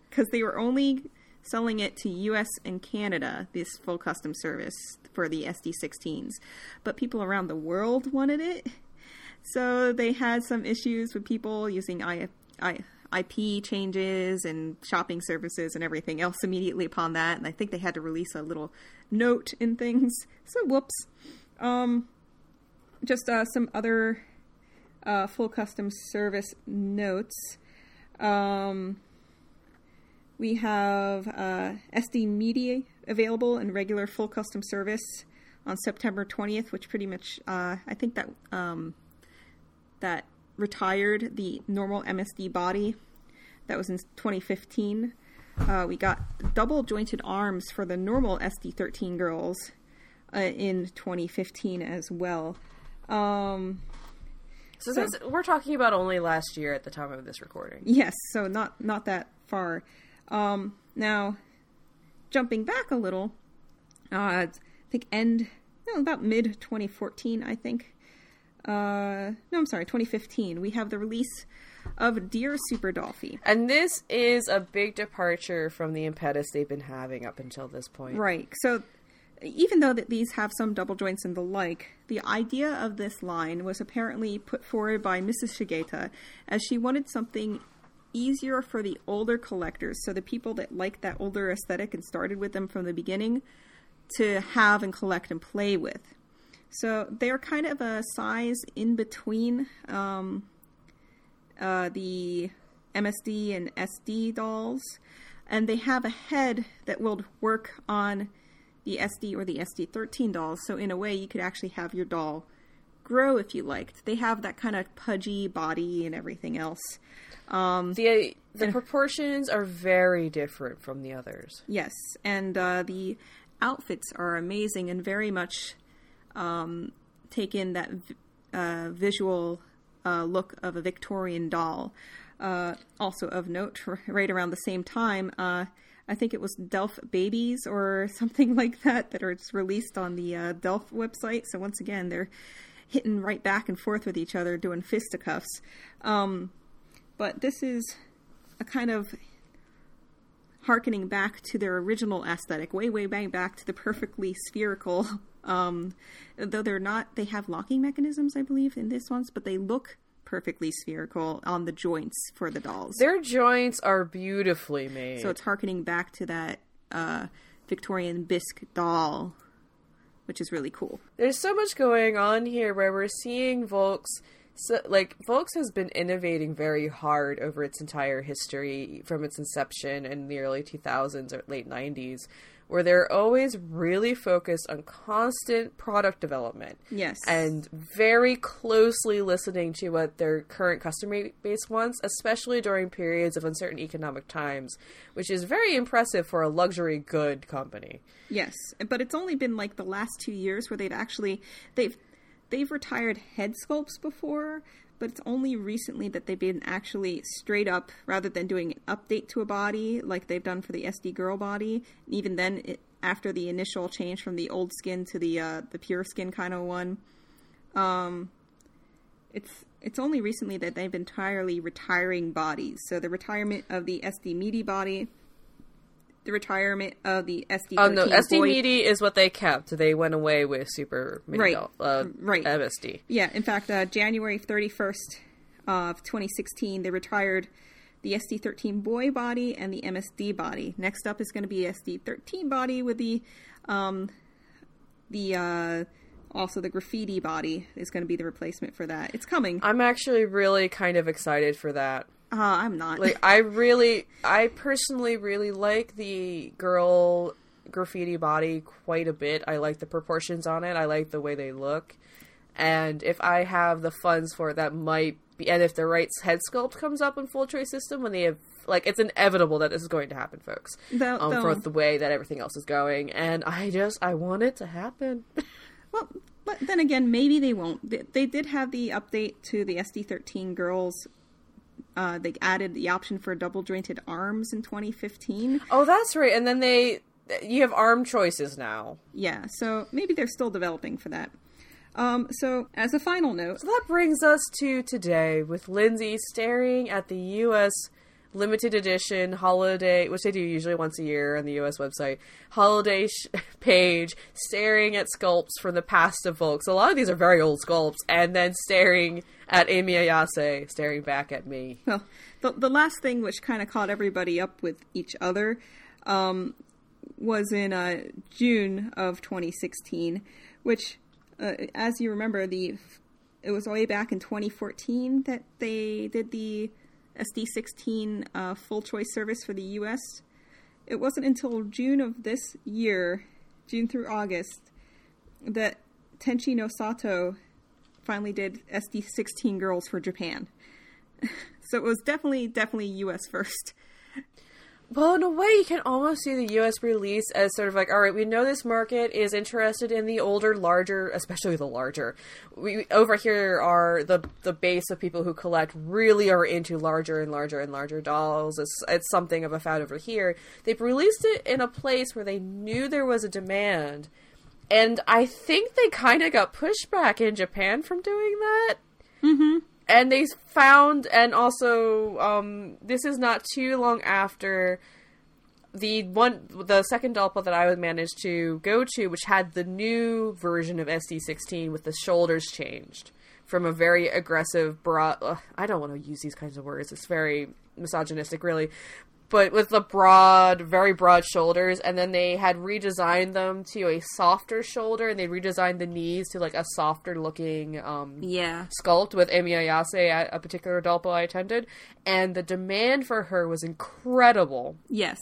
because they were only selling it to U.S. and Canada. This full custom service for the SD16s, but people around the world wanted it, so they had some issues with people using I, IP changes and shopping services and everything else immediately upon that. And I think they had to release a little note in things. So whoops. Um, just uh, some other uh, full custom service notes. Um, we have uh, SD Media available in regular full custom service on September 20th, which pretty much, uh, I think that um, that retired the normal MSD body. That was in 2015. Uh, we got double jointed arms for the normal SD13 girls uh, in 2015 as well. Um, So, this, we're talking about only last year at the time of this recording. Yes, so not not that far. Um, now, jumping back a little, uh, I think end no, about mid 2014, I think. Uh, no, I'm sorry, 2015. We have the release of Dear Super Dolphy. And this is a big departure from the impetus they've been having up until this point. Right. So, even though that these have some double joints and the like, the idea of this line was apparently put forward by Mrs. Shigeta as she wanted something easier for the older collectors, so the people that liked that older aesthetic and started with them from the beginning, to have and collect and play with. So they're kind of a size in between um, uh, the MSD and SD dolls, and they have a head that will work on the SD or the SD13 dolls. So in a way, you could actually have your doll grow if you liked. They have that kind of pudgy body and everything else. The the proportions are very different from the others. Yes, and uh, the outfits are amazing and very much um, take in that uh, visual uh, look of a Victorian doll. Uh, also of note, right around the same time, uh, I think it was Delf Babies or something like that that are released on the uh, Delf website. So once again, they're hitting right back and forth with each other, doing fisticuffs. Um, but this is a kind of harkening back to their original aesthetic, way, way, way back to the perfectly spherical. Um, though they're not, they have locking mechanisms, I believe, in this ones, but they look perfectly spherical on the joints for the dolls. Their joints are beautifully made. so it's harkening back to that uh, Victorian bisque doll, which is really cool. There's so much going on here where we're seeing Volks. So, like Volks has been innovating very hard over its entire history from its inception in the early 2000s or late 90s, where they're always really focused on constant product development. Yes. And very closely listening to what their current customer base wants, especially during periods of uncertain economic times, which is very impressive for a luxury good company. Yes, but it's only been like the last two years where they've actually they've they've retired head sculpts before, but it's only recently that they've been actually straight up rather than doing an update to a body like they've done for the SD girl body. And even then, it, after the initial change from the old skin to the uh, the pure skin kind of one, um, it's it's only recently that they've entirely retiring bodies. So the retirement of the SD meaty body. The retirement of the SD. Oh no, SD Meaty is what they kept. They went away with Super Mini Right. Uh, Right. MSD. Yeah, in fact, uh, January 31st of 2016, they retired the SD13 boy body and the MSD body. Next up is going to be SD13 body with the, um, the, uh, also the graffiti body is going to be the replacement for that. It's coming. I'm actually really kind of excited for that. I'm not. Like, I really, I personally really like the girl graffiti body quite a bit. I like the proportions on it. I like the way they look. And if I have the funds for it, that might be. And if the right head sculpt comes up in full choice system, when they have like, it's inevitable that this is going to happen, folks. They'll- um, for the way that everything else is going, and I just I want it to happen. Well, but then again, maybe they won't. They, they did have the update to the SD13 girls. Uh, they added the option for double jointed arms in 2015. oh, that's right. And then they you have arm choices now. Yeah, so maybe they're still developing for that. Um, so, as a final note, So that brings us to today with Lindsay staring at the U.S. limited edition holiday, which they do usually once a year on the U.S. website, holiday sh- page, staring at sculpts from the past of Volks. A lot of these are very old sculpts, and then staring at Amy Ayase, staring back at me. well, the, the last thing which kind of caught everybody up with each other um, was in uh, June of 2016, which, uh, as you remember, the it was way back in 2014 that they did the SD16 uh, full choice service for the U.S. It wasn't until June of this year, June through August, that Tenshi no Sato finally did SD16 girls for Japan. so it was definitely, definitely U.S. first. Well, in a way, you can almost see the U.S. release as sort of like, all right, we know this market is interested in the older, larger, especially the larger. We over here are the the base of people who collect really are into larger and larger and larger dolls. It's it's something of a fad over here. They've released it in a place where they knew there was a demand, and I think they kind of got pushback in Japan from doing that mm-hmm. And they found and also um, this is not too long after the one the second Dolpa that I would manage to go to, which had the new version of SD16 with the shoulders changed from a very aggressive. Ugh, I don't want to use these kinds of words. It's very misogynistic, really. But with the broad, very broad shoulders, and then they had redesigned them to a softer shoulder, and they redesigned the knees to like a softer looking um, Yeah. sculpt with Emi Ayase at a particular Dolpa I attended, and the demand for her was incredible. Yes.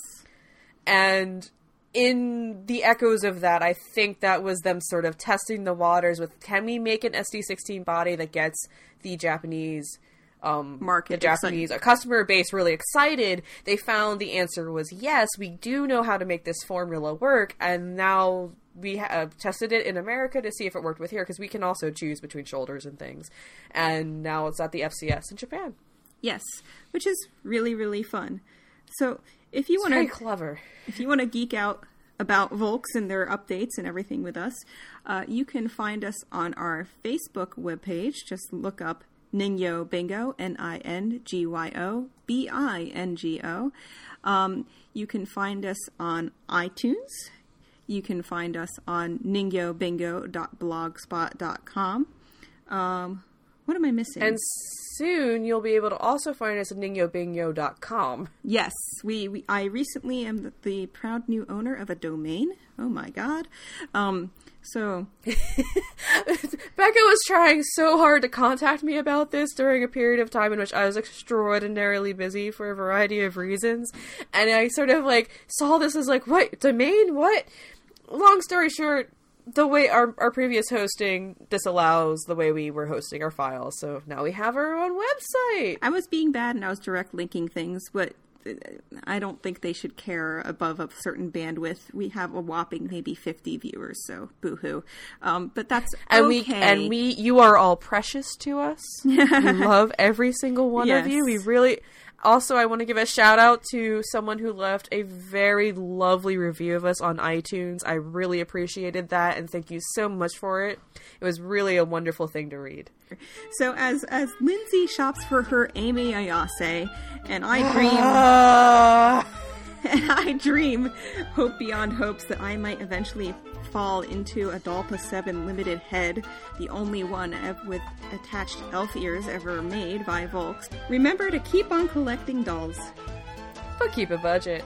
And in the echoes of that, I think that was them sort of testing the waters with can we make an SD16 body that gets the Japanese um, Market the Japanese a customer base really excited. They found the answer was yes, we do know how to make this formula work, and now we have tested it in America to see if it worked with here because we can also choose between shoulders and things, and now it's at the FCS in Japan. Yes, which is really really fun. So if you want very to clever. if you want to geek out about Volks and their updates and everything with us, uh, you can find us on our Facebook webpage. Just look up Ningyo Bingo, N I N G Y O B I N G O. Um, you can find us on iTunes. You can find us on ningyobingo.blogspot.com. Um, what am I missing? And soon you'll be able to also find us at ningyobingo.com. Yes, we, we I recently am the, the proud new owner of a domain. Oh my god. Um so Becca was trying so hard to contact me about this during a period of time in which I was extraordinarily busy for a variety of reasons. And I sort of like saw this as like, what, domain? What? Long story short, the way our, our previous hosting disallows the way we were hosting our files. So now we have our own website. I was being bad and I was direct linking things, but I don't think they should care above a certain bandwidth. We have a whopping maybe 50 viewers, so boohoo. Um, but that's And okay. we and we you are all precious to us. we love every single one of you. We really also I want to give a shout out to someone who left a very lovely review of us on iTunes. I really appreciated that and thank you so much for it. It was really a wonderful thing to read. So as as Lindsay shops for her Amy Ayase, and I dream Ah. and I dream, hope beyond hopes that I might eventually fall into a Dolpa 7 limited head, the only one with attached elf ears ever made by Volks. Remember to keep on collecting dolls. but keep a budget.